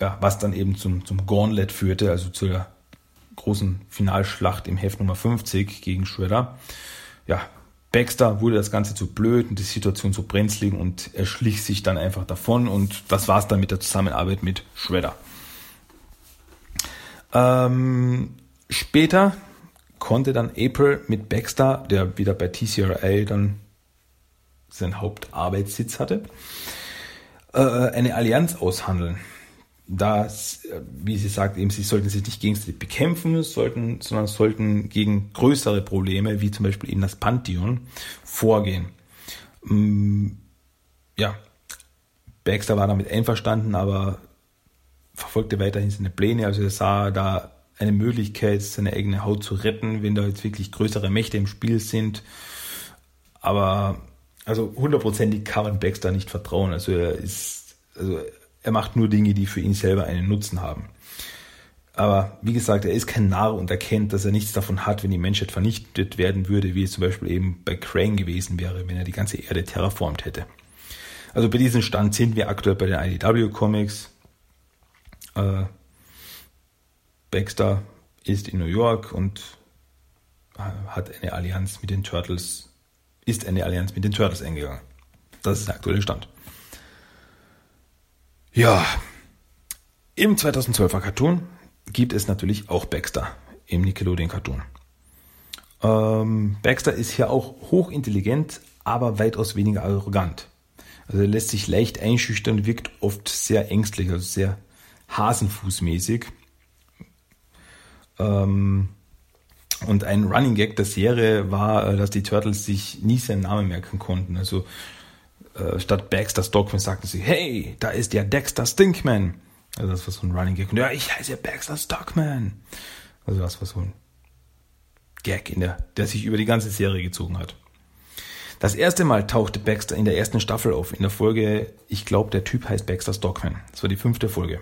Ja, was dann eben zum, zum Gauntlet führte, also zur großen Finalschlacht im Heft Nummer 50 gegen Shredder. Ja, Baxter wurde das Ganze zu blöd und die Situation zu brenzlig und er schlich sich dann einfach davon und das war's dann mit der Zusammenarbeit mit Shredder. Ähm, später konnte dann April mit Baxter, der wieder bei TCRA dann seinen Hauptarbeitssitz hatte, äh, eine Allianz aushandeln da, wie sie sagt, eben, sie sollten sich nicht gegenseitig bekämpfen, sollten, sondern sollten gegen größere Probleme, wie zum Beispiel eben das Pantheon, vorgehen. Mm, ja, Baxter war damit einverstanden, aber verfolgte weiterhin seine Pläne. Also er sah da eine Möglichkeit, seine eigene Haut zu retten, wenn da jetzt wirklich größere Mächte im Spiel sind. Aber also hundertprozentig kann man Baxter nicht vertrauen. Also er ist, also er macht nur Dinge, die für ihn selber einen Nutzen haben. Aber wie gesagt, er ist kein Narr und erkennt, dass er nichts davon hat, wenn die Menschheit vernichtet werden würde, wie es zum Beispiel eben bei Crane gewesen wäre, wenn er die ganze Erde terraformt hätte. Also bei diesem Stand sind wir aktuell bei den IDW Comics. Äh, Baxter ist in New York und hat eine Allianz mit den Turtles, ist eine Allianz mit den Turtles eingegangen. Das ist der aktuelle Stand. Ja, im 2012er Cartoon gibt es natürlich auch Baxter im Nickelodeon Cartoon. Ähm, Baxter ist hier auch hochintelligent, aber weitaus weniger arrogant. Also er lässt sich leicht einschüchtern wirkt oft sehr ängstlich, also sehr hasenfußmäßig. Ähm, und ein Running Gag der Serie war, äh, dass die Turtles sich nie seinen Namen merken konnten. Also äh, statt Baxter Stockman sagten sie, hey, da ist ja Dexter Stinkman. Also das war so ein Running Gag. Und ja, ich heiße Baxter Stockman. Also das war so ein Gag, in der, der sich über die ganze Serie gezogen hat. Das erste Mal tauchte Baxter in der ersten Staffel auf, in der Folge, ich glaube, der Typ heißt Baxter Stockman. Das war die fünfte Folge.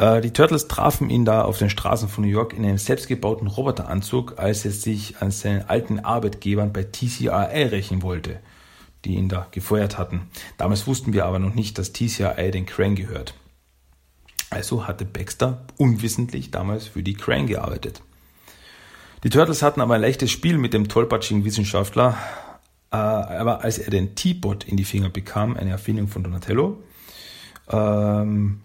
Äh, die Turtles trafen ihn da auf den Straßen von New York in einem selbstgebauten Roboteranzug, als er sich an seinen alten Arbeitgebern bei TCRA rächen wollte die ihn da gefeuert hatten. Damals wussten wir aber noch nicht, dass TCI den Crane gehört. Also hatte Baxter unwissentlich damals für die Crane gearbeitet. Die Turtles hatten aber ein leichtes Spiel mit dem tollpatschigen Wissenschaftler, Äh, aber als er den T-Bot in die Finger bekam, eine Erfindung von Donatello, ähm,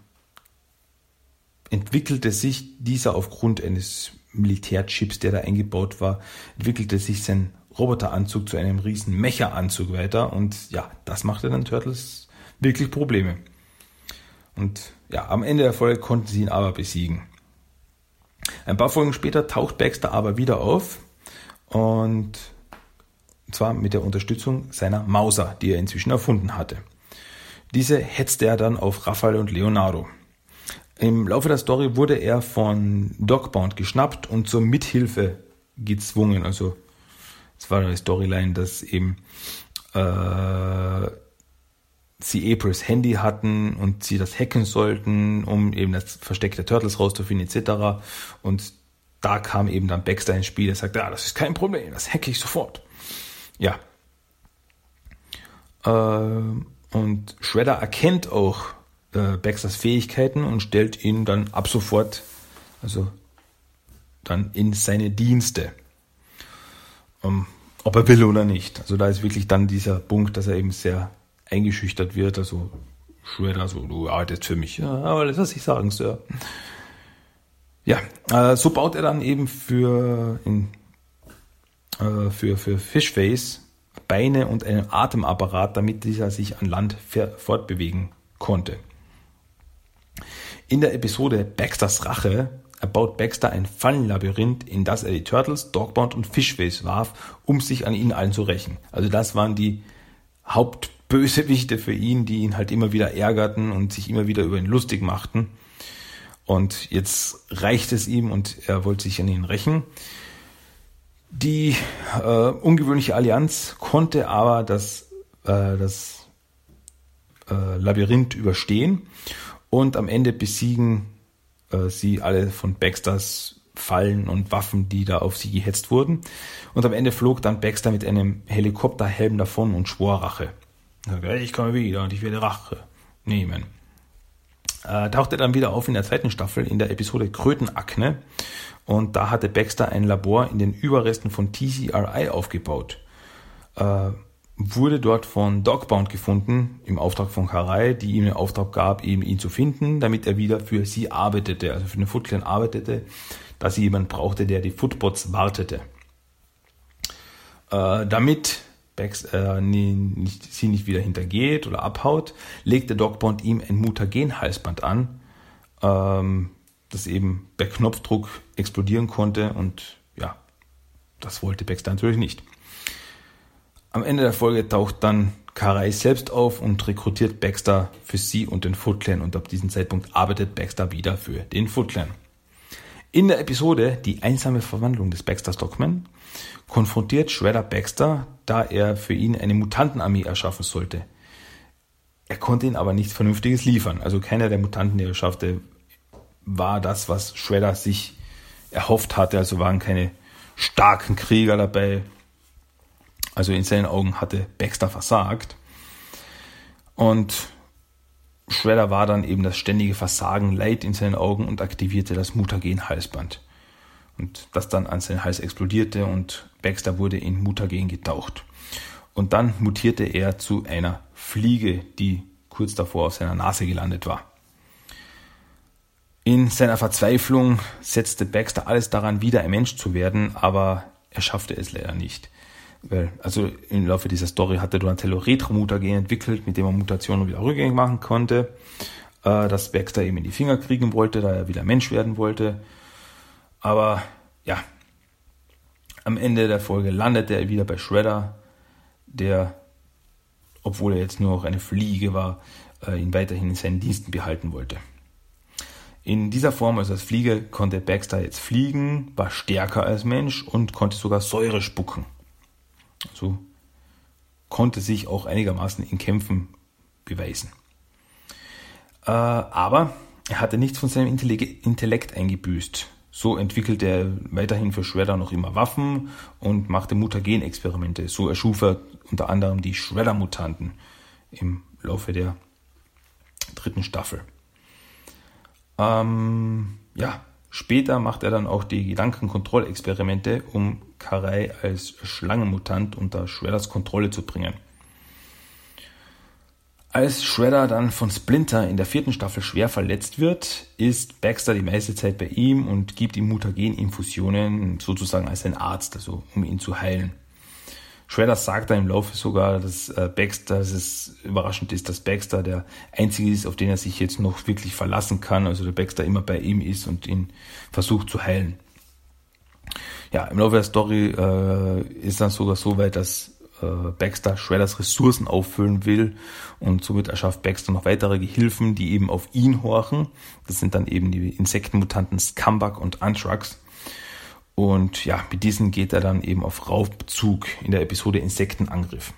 entwickelte sich dieser aufgrund eines Militärchips, der da eingebaut war, entwickelte sich sein Roboteranzug zu einem riesen Mecha-Anzug weiter und ja, das machte dann Turtles wirklich Probleme. Und ja, am Ende der Folge konnten sie ihn aber besiegen. Ein paar Folgen später taucht Baxter aber wieder auf und zwar mit der Unterstützung seiner Mauser, die er inzwischen erfunden hatte. Diese hetzte er dann auf Raphael und Leonardo. Im Laufe der Story wurde er von Dogbound geschnappt und zur Mithilfe gezwungen. Also es war eine Storyline, dass eben äh, sie Aprils Handy hatten und sie das hacken sollten, um eben das Versteck der Turtles rauszufinden etc. Und da kam eben dann Baxter ins Spiel, der sagte, ja, das ist kein Problem, das hacke ich sofort. Ja. Äh, und Shredder erkennt auch äh, Baxters Fähigkeiten und stellt ihn dann ab sofort, also dann in seine Dienste. Um, ob er will oder nicht. Also da ist wirklich dann dieser Punkt, dass er eben sehr eingeschüchtert wird. Also Shredder so, du arbeitest für mich. Ja, aber das was ich sagen, Sir. Ja, äh, so baut er dann eben für, in, äh, für, für Fishface Beine und einen Atemapparat, damit dieser sich an Land fortbewegen konnte. In der Episode Baxters Rache erbaut Baxter ein Fallenlabyrinth, in das er die Turtles, Dogbound und Fishface warf, um sich an ihnen allen zu rächen. Also das waren die Hauptbösewichte für ihn, die ihn halt immer wieder ärgerten und sich immer wieder über ihn lustig machten. Und jetzt reicht es ihm und er wollte sich an ihnen rächen. Die äh, ungewöhnliche Allianz konnte aber das, äh, das äh, Labyrinth überstehen und am Ende besiegen äh, sie alle von Baxters Fallen und Waffen, die da auf sie gehetzt wurden. Und am Ende flog dann Baxter mit einem Helikopterhelm davon und schwor Rache. Ich komme wieder und ich werde Rache nehmen. Äh, tauchte dann wieder auf in der zweiten Staffel in der Episode Krötenakne. Und da hatte Baxter ein Labor in den Überresten von TCRI aufgebaut. Äh, wurde dort von Dogbound gefunden, im Auftrag von Karai, die ihm den Auftrag gab, eben ihn zu finden, damit er wieder für sie arbeitete, also für den Foot Clan arbeitete, da sie jemand brauchte, der die Footbots wartete. Äh, damit Bex, äh, nie, nicht, sie nicht wieder hintergeht oder abhaut, legte Dogbound ihm ein Mutagen-Halsband an, ähm, das eben per Knopfdruck explodieren konnte und ja, das wollte Baxter natürlich nicht. Am Ende der Folge taucht dann Karai selbst auf und rekrutiert Baxter für sie und den Foot Clan und ab diesem Zeitpunkt arbeitet Baxter wieder für den Foot Clan. In der Episode Die einsame Verwandlung des Baxter Stockman konfrontiert Shredder Baxter, da er für ihn eine Mutantenarmee erschaffen sollte. Er konnte ihn aber nichts Vernünftiges liefern. Also keiner der Mutanten, die er schaffte, war das, was Shredder sich erhofft hatte. Also waren keine starken Krieger dabei, also in seinen Augen hatte Baxter versagt. Und Shredder war dann eben das ständige Versagen leid in seinen Augen und aktivierte das Mutagen-Halsband. Und das dann an seinen Hals explodierte und Baxter wurde in Mutagen getaucht. Und dann mutierte er zu einer Fliege, die kurz davor auf seiner Nase gelandet war. In seiner Verzweiflung setzte Baxter alles daran, wieder ein Mensch zu werden, aber er schaffte es leider nicht. Weil, also im Laufe dieser Story hatte Donatello Retro-Mutagen entwickelt, mit dem er Mutationen wieder rückgängig machen konnte. Äh, das Baxter eben in die Finger kriegen wollte, da er wieder Mensch werden wollte. Aber ja, am Ende der Folge landete er wieder bei Shredder, der, obwohl er jetzt nur noch eine Fliege war, äh, ihn weiterhin in seinen Diensten behalten wollte. In dieser Form, also als Fliege, konnte Baxter jetzt fliegen, war stärker als Mensch und konnte sogar Säure spucken. So konnte sich auch einigermaßen in Kämpfen beweisen. Äh, aber er hatte nichts von seinem Intellekt eingebüßt. So entwickelte er weiterhin für Shredder noch immer Waffen und machte Mutagen-Experimente. So erschuf er unter anderem die Shredder-Mutanten im Laufe der dritten Staffel. Ähm, ja, später macht er dann auch die Gedankenkontrollexperimente, um Karai als Schlangenmutant unter Shredders Kontrolle zu bringen. Als Shredder dann von Splinter in der vierten Staffel schwer verletzt wird, ist Baxter die meiste Zeit bei ihm und gibt ihm Mutagen-Infusionen sozusagen als ein Arzt, also um ihn zu heilen. Shredder sagt dann im Laufe sogar, dass äh, Baxter, dass es überraschend ist, dass Baxter der einzige ist, auf den er sich jetzt noch wirklich verlassen kann, also der Baxter immer bei ihm ist und ihn versucht zu heilen. Ja, im Laufe der Story äh, ist dann sogar so weit, dass äh, Baxter Shredders Ressourcen auffüllen will und somit erschafft Baxter noch weitere Gehilfen, die eben auf ihn horchen. Das sind dann eben die Insektenmutanten Scumbag und Anthrax. Und ja, mit diesen geht er dann eben auf Raubzug in der Episode Insektenangriff.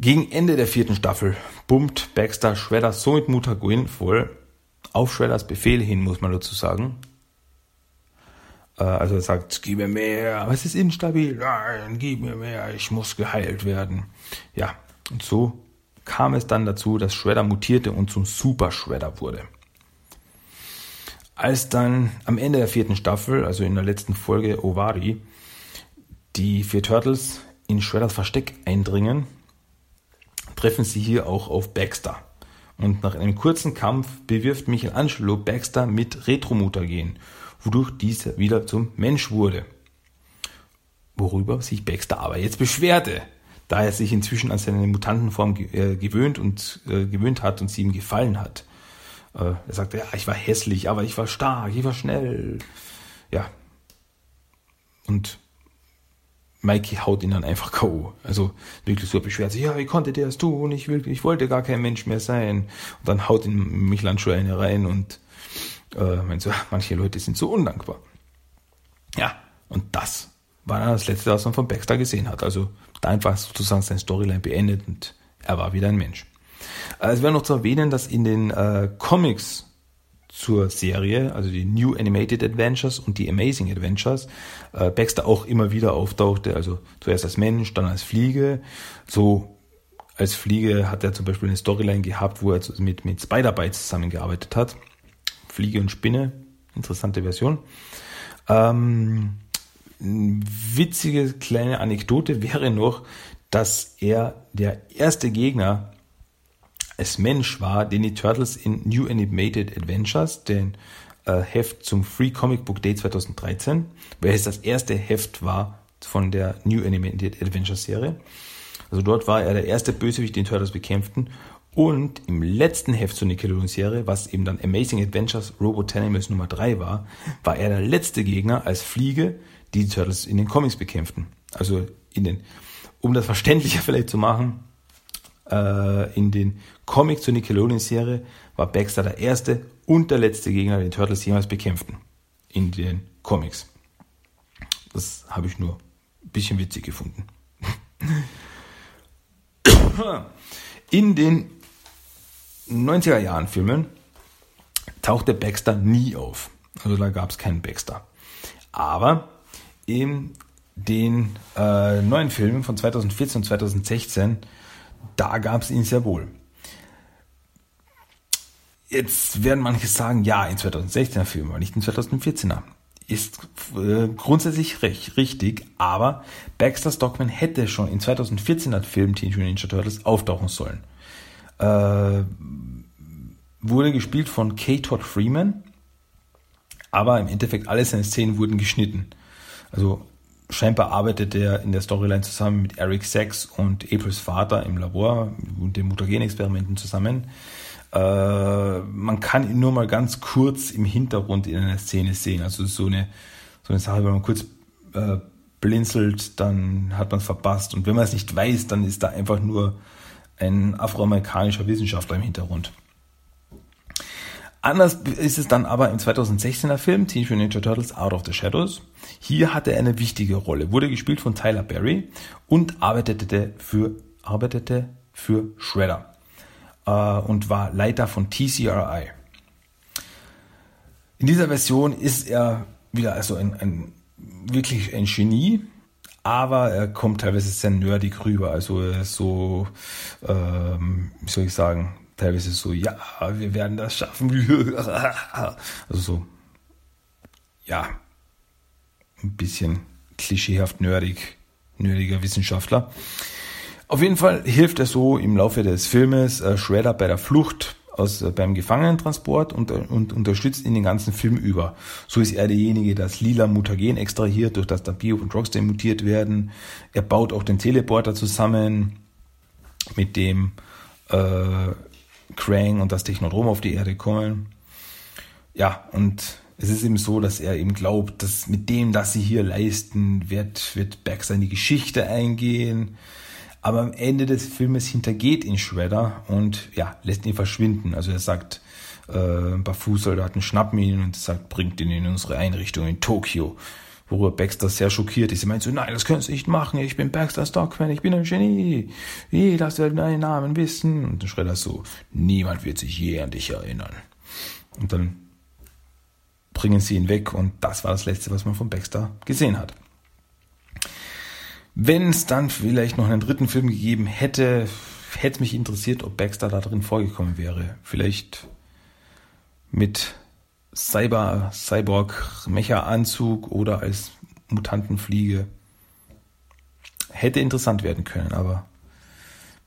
Gegen Ende der vierten Staffel pumpt Baxter Shredder somit Mutagen voll. Auf Shredders Befehl hin, muss man dazu sagen. Äh, also er sagt, gib mir mehr, aber es ist instabil. Nein, gib mir mehr, ich muss geheilt werden. Ja, und so kam es dann dazu, dass Shredder mutierte und zum Super Shredder wurde. Als dann am Ende der vierten Staffel, also in der letzten Folge Ovari, die vier Turtles in Shredders Versteck eindringen, treffen sie hier auch auf Baxter. Und nach einem kurzen Kampf bewirft Michelangelo Baxter mit Retromutagen wodurch dieser wieder zum Mensch wurde. Worüber sich Baxter aber jetzt beschwerte, da er sich inzwischen an seine Mutantenform äh, gewöhnt und äh, gewöhnt hat und sie ihm gefallen hat. Äh, er sagte, ja, ich war hässlich, aber ich war stark, ich war schnell. Ja. Und Mikey haut ihn dann einfach K.O. Also wirklich so beschwert sich, ja, wie konnte der das tun? Ich, will, ich wollte gar kein Mensch mehr sein. Und dann haut ihn Michelangelo eine rein und äh, meinst du, manche Leute sind so undankbar. Ja, und das war dann das Letzte, was man von Baxter gesehen hat. Also da einfach sozusagen sein Storyline beendet und er war wieder ein Mensch. Äh, es wäre noch zu erwähnen, dass in den äh, Comics zur Serie, also die New Animated Adventures und die Amazing Adventures, äh, Baxter auch immer wieder auftauchte, also zuerst als Mensch, dann als Fliege. So als Fliege hat er zum Beispiel eine Storyline gehabt, wo er mit, mit Spider-Bytes zusammengearbeitet hat. Fliege und Spinne. Interessante Version. Ähm, witzige kleine Anekdote wäre noch, dass er der erste Gegner als Mensch war, den die Turtles in New Animated Adventures, den äh, Heft zum Free Comic Book Day 2013, welches das erste Heft war von der New Animated Adventures Serie. Also dort war er der erste Bösewicht, den Turtles bekämpften und im letzten Heft zur Nickelodeon-Serie, was eben dann Amazing Adventures Robotanimals Nummer 3 war, war er der letzte Gegner als Fliege, die die Turtles in den Comics bekämpften. Also in den, um das verständlicher vielleicht zu machen, äh, in den Comics zur Nickelodeon-Serie war Baxter der erste und der letzte Gegner, den Turtles jemals bekämpften. In den Comics. Das habe ich nur ein bisschen witzig gefunden. In den 90er Jahren Filmen tauchte Baxter nie auf. Also da gab es keinen Baxter. Aber in den äh, neuen Filmen von 2014 und 2016, da gab es ihn sehr wohl. Jetzt werden manche sagen, ja, in 2016er Film, aber nicht in 2014er. Ist äh, grundsätzlich recht, richtig, aber Baxter Stockman hätte schon in 2014er Film Teenage Mutant Ninja Turtles auftauchen sollen äh, wurde gespielt von K. Todd Freeman, aber im Endeffekt alle seine Szenen wurden geschnitten. Also scheinbar arbeitet er in der Storyline zusammen mit Eric Sachs und Aprils Vater im Labor und den Mutagenexperimenten zusammen. Äh, man kann ihn nur mal ganz kurz im Hintergrund in einer Szene sehen. Also so eine, so eine Sache, wenn man kurz äh, blinzelt, dann hat man es verpasst. Und wenn man es nicht weiß, dann ist da einfach nur ein afroamerikanischer Wissenschaftler im Hintergrund. Anders ist es dann aber im 2016er Film Teenage Mutant Ninja Turtles Out of the Shadows. Hier hatte er eine wichtige Rolle, wurde gespielt von Tyler Berry und arbeitete für, arbeitete für Shredder äh, und war Leiter von TCRI. In dieser Version ist er wieder also ein, ein wirklich ein Genie, aber er kommt teilweise sehr nerdig rüber. Also so, ähm, wie soll ich sagen, teilweise so, ja, wir werden das schaffen. also so, ja, ein bisschen klischeehaft nerdig, nerdiger Wissenschaftler. Auf jeden Fall hilft er so im Laufe des Filmes äh, Shredder bei der Flucht aus, äh, beim Gefangenentransport und, und unterstützt ihn den ganzen Film über. So ist er derjenige, das lila Mutagen extrahiert, durch das da Bio und Rocksteady mutiert werden. Er baut auch den Teleporter zusammen, mit dem äh, Krang und das Technodrom auf die Erde kommen. Ja, und es ist eben so, dass er eben glaubt, dass mit dem, was sie hier leisten, wird, wird in die Geschichte eingehen. Aber am Ende des Filmes hintergeht ihn Shredder und ja, lässt ihn verschwinden. Also er sagt, äh, ein paar Fußsoldaten schnappen ihn und sagt, bringt ihn in unsere Einrichtung in Tokio. Worüber Baxter sehr schockiert ist. Er meint so, nein, das können Sie nicht machen. Ich bin Baxter Stockman, ich bin ein Genie. Jeder soll deinen Namen wissen. Und dann Shredder so, niemand wird sich je an dich erinnern. Und dann bringen sie ihn weg und das war das Letzte, was man von Baxter gesehen hat. Wenn es dann vielleicht noch einen dritten Film gegeben hätte, hätte es mich interessiert, ob Baxter da drin vorgekommen wäre. Vielleicht mit Cyber, Cyborg, Mecha-Anzug oder als Mutantenfliege. Hätte interessant werden können, aber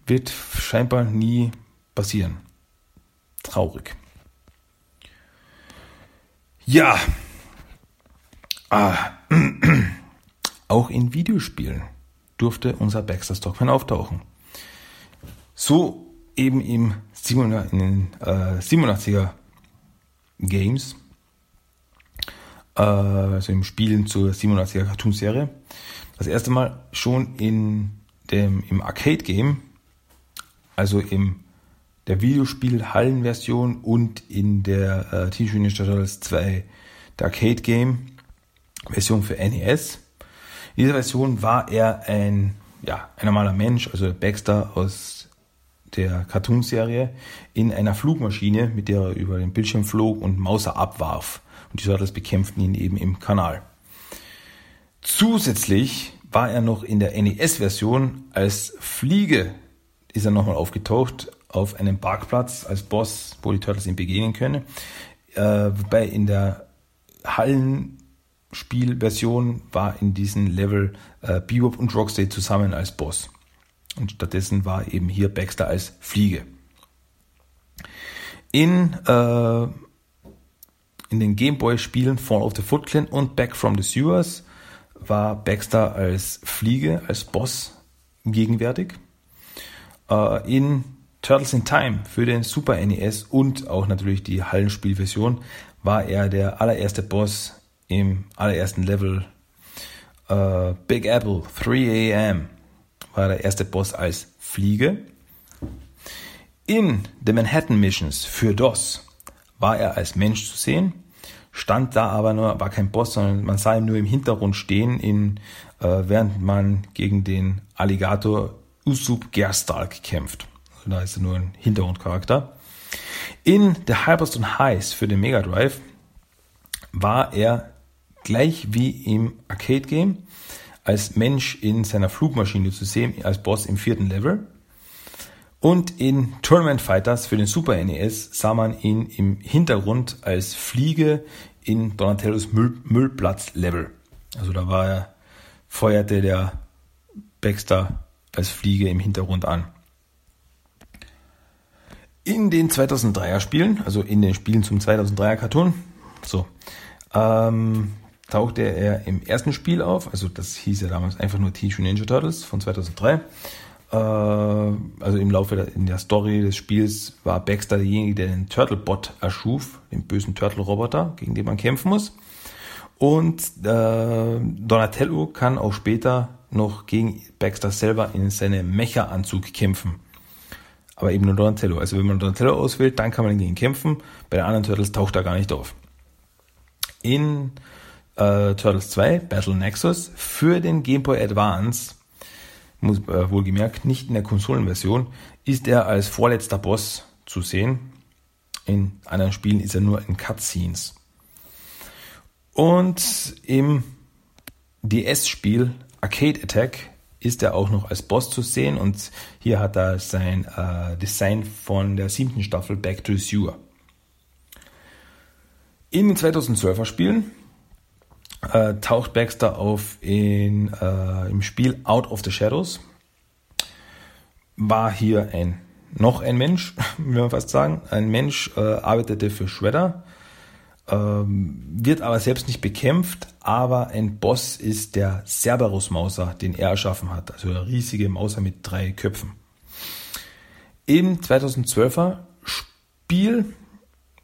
wird scheinbar nie passieren. Traurig. Ja. Ah. Auch in Videospielen durfte unser Baxter Stockman auftauchen. So eben im 87, in den äh, 87er Games, äh, also im Spielen zur 87er Cartoon-Serie. Das erste Mal schon in dem, im Arcade-Game, also im der Videospiel-Hallenversion und in der äh, Teenage Mutant Ninja Turtles 2 der Arcade-Game Version für NES. In dieser Version war er ein, ja, ein normaler Mensch, also Baxter aus der Cartoonserie, in einer Flugmaschine, mit der er über den Bildschirm flog und Mauser abwarf. Und die Turtles bekämpften ihn eben im Kanal. Zusätzlich war er noch in der NES-Version als Fliege ist er nochmal aufgetaucht auf einem Parkplatz als Boss, wo die Turtles ihm begegnen können. Äh, wobei in der Hallen Spielversion war in diesem Level äh, Bebop und Rocksteady zusammen als Boss. Und stattdessen war eben hier Baxter als Fliege. In, äh, in den Gameboy-Spielen Fall of the Foot Clan und Back from the Sewers war Baxter als Fliege, als Boss gegenwärtig. Äh, in Turtles in Time für den Super NES und auch natürlich die Hallenspielversion war er der allererste Boss im allerersten Level äh, Big Apple 3 AM war der erste Boss als Fliege. In The Manhattan Missions für DOS war er als Mensch zu sehen, stand da aber nur, war kein Boss, sondern man sah ihn nur im Hintergrund stehen, in, äh, während man gegen den Alligator Usup Gerstalk kämpft. Also da ist er nur ein Hintergrundcharakter. In The Hyperstone Heist für den Mega Drive war er gleich wie im Arcade Game als Mensch in seiner Flugmaschine zu sehen, als Boss im vierten Level. Und in Tournament Fighters für den Super NES sah man ihn im Hintergrund als Fliege in Donatellos Müll Müllplatz Level. Also da war er, feuerte der Baxter als Fliege im Hintergrund an. In den 2003er Spielen, also in den Spielen zum 2003er Cartoon, so, ähm, tauchte er im ersten Spiel auf, also das hieß ja damals einfach nur Teenage Ninja Turtles von 2003. Äh, also im Laufe der, in der Story des Spiels war Baxter derjenige, der den Turtlebot erschuf, den bösen Turtle-Roboter, gegen den man kämpfen muss. Und äh, Donatello kann auch später noch gegen Baxter selber in seinem Mecha-Anzug kämpfen. Aber eben nur Donatello. Also wenn man Donatello auswählt, dann kann man gegen ihn kämpfen. Bei den anderen Turtles taucht er gar nicht auf. In äh, Turtles 2, Battle Nexus, für den Game Boy Advance, muss äh, wohlgemerkt nicht in der Konsolenversion, ist er als vorletzter Boss zu sehen. In anderen Spielen ist er nur in Cutscenes. Und im DS-Spiel Arcade Attack ist er auch noch als Boss zu sehen und hier hat er sein äh, Design von der siebten Staffel Back to the Sewer. In den 2012er Spielen äh, taucht Baxter auf in, äh, im Spiel Out of the Shadows. War hier ein noch ein Mensch, will man fast sagen. Ein Mensch äh, arbeitete für Shredder, ähm, wird aber selbst nicht bekämpft, aber ein Boss ist der Cerberus Mauser, den er erschaffen hat. Also der riesige Mauser mit drei Köpfen. Im 2012er Spiel,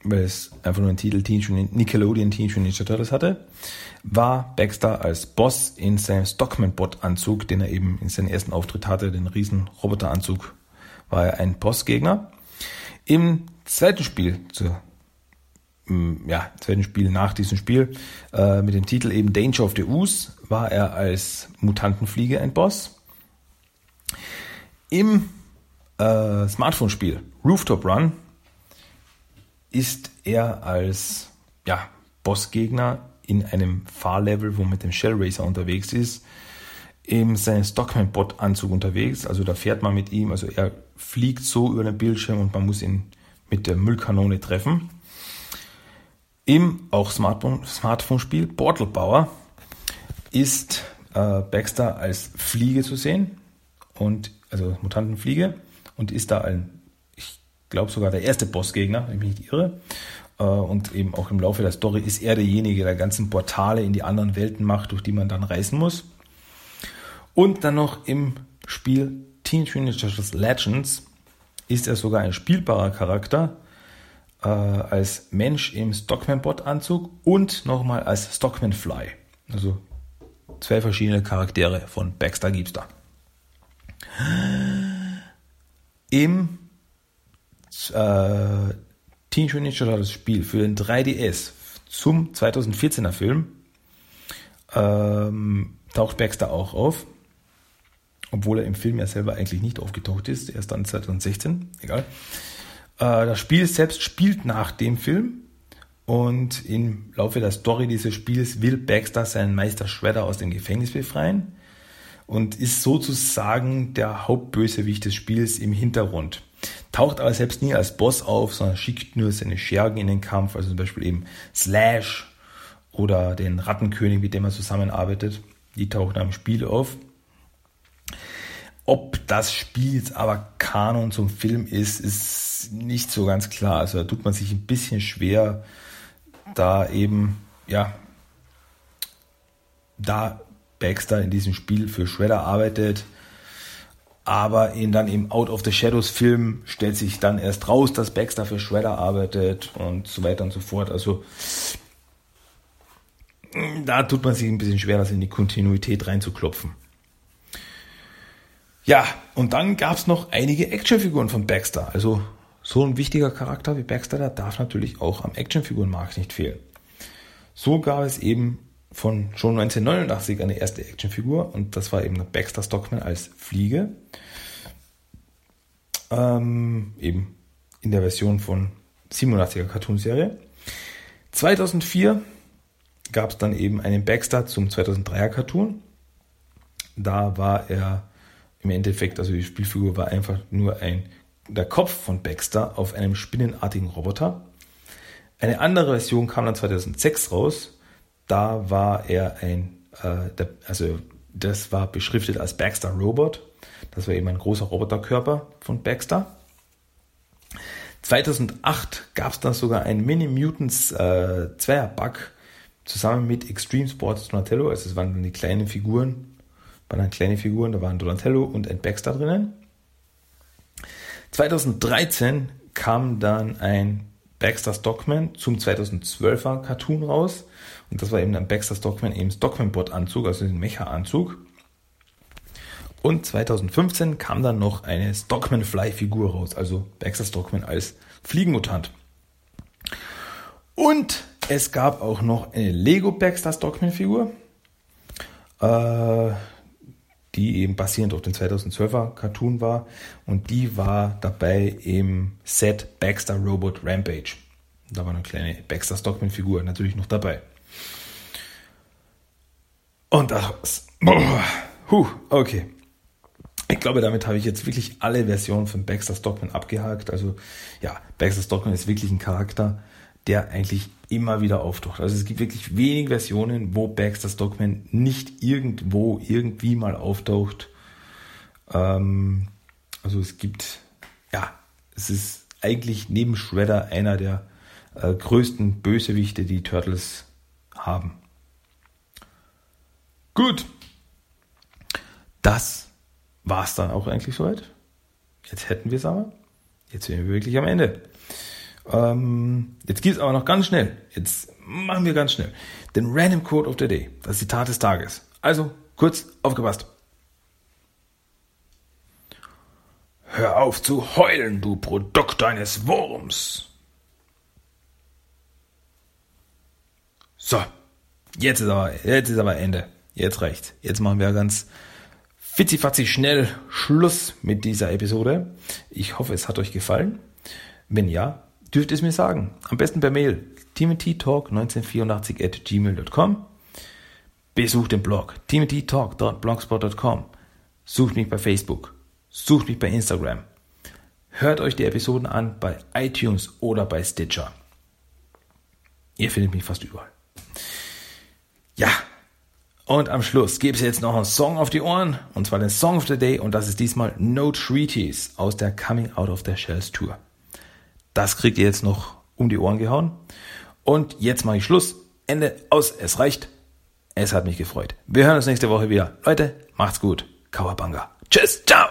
weil es einfach nur einen Titel Nickelodeon Teenage Ninja Turtles hatte, war Baxter als Boss in seinem Stockman-Bot-Anzug, den er eben in seinem ersten Auftritt hatte, den riesen Roboteranzug, war er ein Bossgegner. Im zweiten Spiel, mm, ja, zweiten Spiel nach diesem Spiel, äh, mit dem Titel eben Danger of the Ooze, war er als Mutantenfliege ein Boss. Im äh, Smartphone-Spiel Rooftop Run ist er als ja, Bossgegner in einem Fahrlevel, wo mit dem Shell Racer unterwegs ist, in seinem Stockman-Bot-Anzug unterwegs. Also da fährt man mit ihm, also er fliegt so über den Bildschirm und man muss ihn mit der Müllkanone treffen. Im auch Smartphone-Spiel Portal Power ist äh, Baxter als Fliege zu sehen und also Mutantenfliege und ist da ein, glaube sogar der erste Bossgegner, wenn ich mich nicht irre. Äh, und eben auch im Laufe der Story ist er derjenige, der ganzen Portale in die anderen Welten macht, durch die man dann reisen muss. Und dann noch im Spiel Teenage Mutant Ninja Legends ist er sogar ein spielbarer Charakter äh, als Mensch im Stockman-Bot-Anzug und nochmal als Stockman-Fly. Also zwei verschiedene Charaktere von Baxter gibt's da. Im äh, Teenage Mutant Ninja Turtles Spiel für den 3DS zum 2014er Film ähm, taucht Baxter auch auf. Obwohl er im Film ja selber eigentlich nicht aufgetaucht ist. Erst dann 2016. Egal. Äh, das Spiel selbst spielt nach dem Film. Und im Laufe der Story dieses Spiels will Baxter seinen Meister Shredder aus dem Gefängnis befreien und ist sozusagen der Hauptbösewicht des Spiels im Hintergrund taucht aber selbst nie als Boss auf, sondern schickt nur seine Schergen in den Kampf, also zum Beispiel eben Slash oder den Rattenkönig, mit dem er zusammenarbeitet. Die tauchen am Spiel auf. Ob das Spiel jetzt aber Kanon zum Film ist, ist nicht so ganz klar. Also da tut man sich ein bisschen schwer, da eben, ja, da Baxter in diesem Spiel für Shredder arbeitet, aber in dann im Out of the Shadows Film stellt sich dann erst raus, dass Baxter für Shredder arbeitet und so weiter und so fort. Also da tut man sich ein bisschen schwer, das in die Kontinuität reinzuklopfen. Ja, und dann gab es noch einige Actionfiguren von Baxter. Also so ein wichtiger Charakter wie Baxter, der darf natürlich auch am Actionfigurenmarkt nicht fehlen. So gab es eben von schon 1989 eine erste Actionfigur und das war eben Baxter Stockman als Fliege. Ähm, eben in der Version von 87er Cartoonserie. 2004 gab es dann eben einen Baxter zum 2003er Cartoon. Da war er im Endeffekt, also die Spielfigur war einfach nur ein, der Kopf von Baxter auf einem spinnenartigen Roboter. Eine andere Version kam dann 2006 raus da war er ein, äh, der, also das war beschriftet als Baxter Robot. Das war eben ein großer Roboterkörper von Baxter. 2008 gab es dann sogar einen Mini Mutants äh, Zweierbug zusammen mit Extreme Sports Donatello. Also es waren dann die kleinen Figuren, waren dann kleine Figuren, da waren Donatello und ein Baxter drinnen. 2013 kam dann ein Baxter Stockman zum 2012er Cartoon raus. Und das war eben ein Baxter Stockman im Stockman-Bot-Anzug, also den Mecha-Anzug. Und 2015 kam dann noch eine Stockman-Fly-Figur raus, also Baxter Stockman als Fliegenmutant. Und es gab auch noch eine Lego Baxter Stockman-Figur, äh, die eben basierend auf dem 2012er Cartoon war. Und die war dabei im Set Baxter Robot Rampage. Da war eine kleine Baxter Stockman-Figur natürlich noch dabei. Und das. Boah, huh, okay. Ich glaube, damit habe ich jetzt wirklich alle Versionen von Baxter Stockman abgehakt. Also ja, Baxter Stockman ist wirklich ein Charakter, der eigentlich immer wieder auftaucht. Also es gibt wirklich wenig Versionen, wo Baxter Stockman nicht irgendwo irgendwie mal auftaucht. Ähm, also es gibt, ja, es ist eigentlich neben Shredder einer der äh, größten Bösewichte, die Turtles haben. Gut. Das war's dann auch eigentlich soweit. Jetzt hätten wir es aber. Jetzt sind wir wirklich am Ende. Ähm, jetzt geht's aber noch ganz schnell. Jetzt machen wir ganz schnell. Den Random Code of the Day. Das Zitat des Tages. Also, kurz aufgepasst. Hör auf zu heulen, du Produkt eines Wurms. So, jetzt ist aber, jetzt ist aber Ende. Jetzt reicht's. Jetzt machen wir ganz fitzifatzi schnell Schluss mit dieser Episode. Ich hoffe, es hat euch gefallen. Wenn ja, dürft ihr es mir sagen. Am besten per Mail. timothytalk1984 at gmail.com. Besucht den Blog timothytalk.blogspot.com. Sucht mich bei Facebook. Sucht mich bei Instagram. Hört euch die Episoden an bei iTunes oder bei Stitcher. Ihr findet mich fast überall. Ja, und am Schluss gibt es jetzt noch einen Song auf die Ohren, und zwar den Song of the Day, und das ist diesmal No Treaties aus der Coming Out of the Shells Tour. Das kriegt ihr jetzt noch um die Ohren gehauen. Und jetzt mache ich Schluss. Ende aus. Es reicht. Es hat mich gefreut. Wir hören uns nächste Woche wieder. Leute, macht's gut. Kawabanga. Tschüss. Ciao.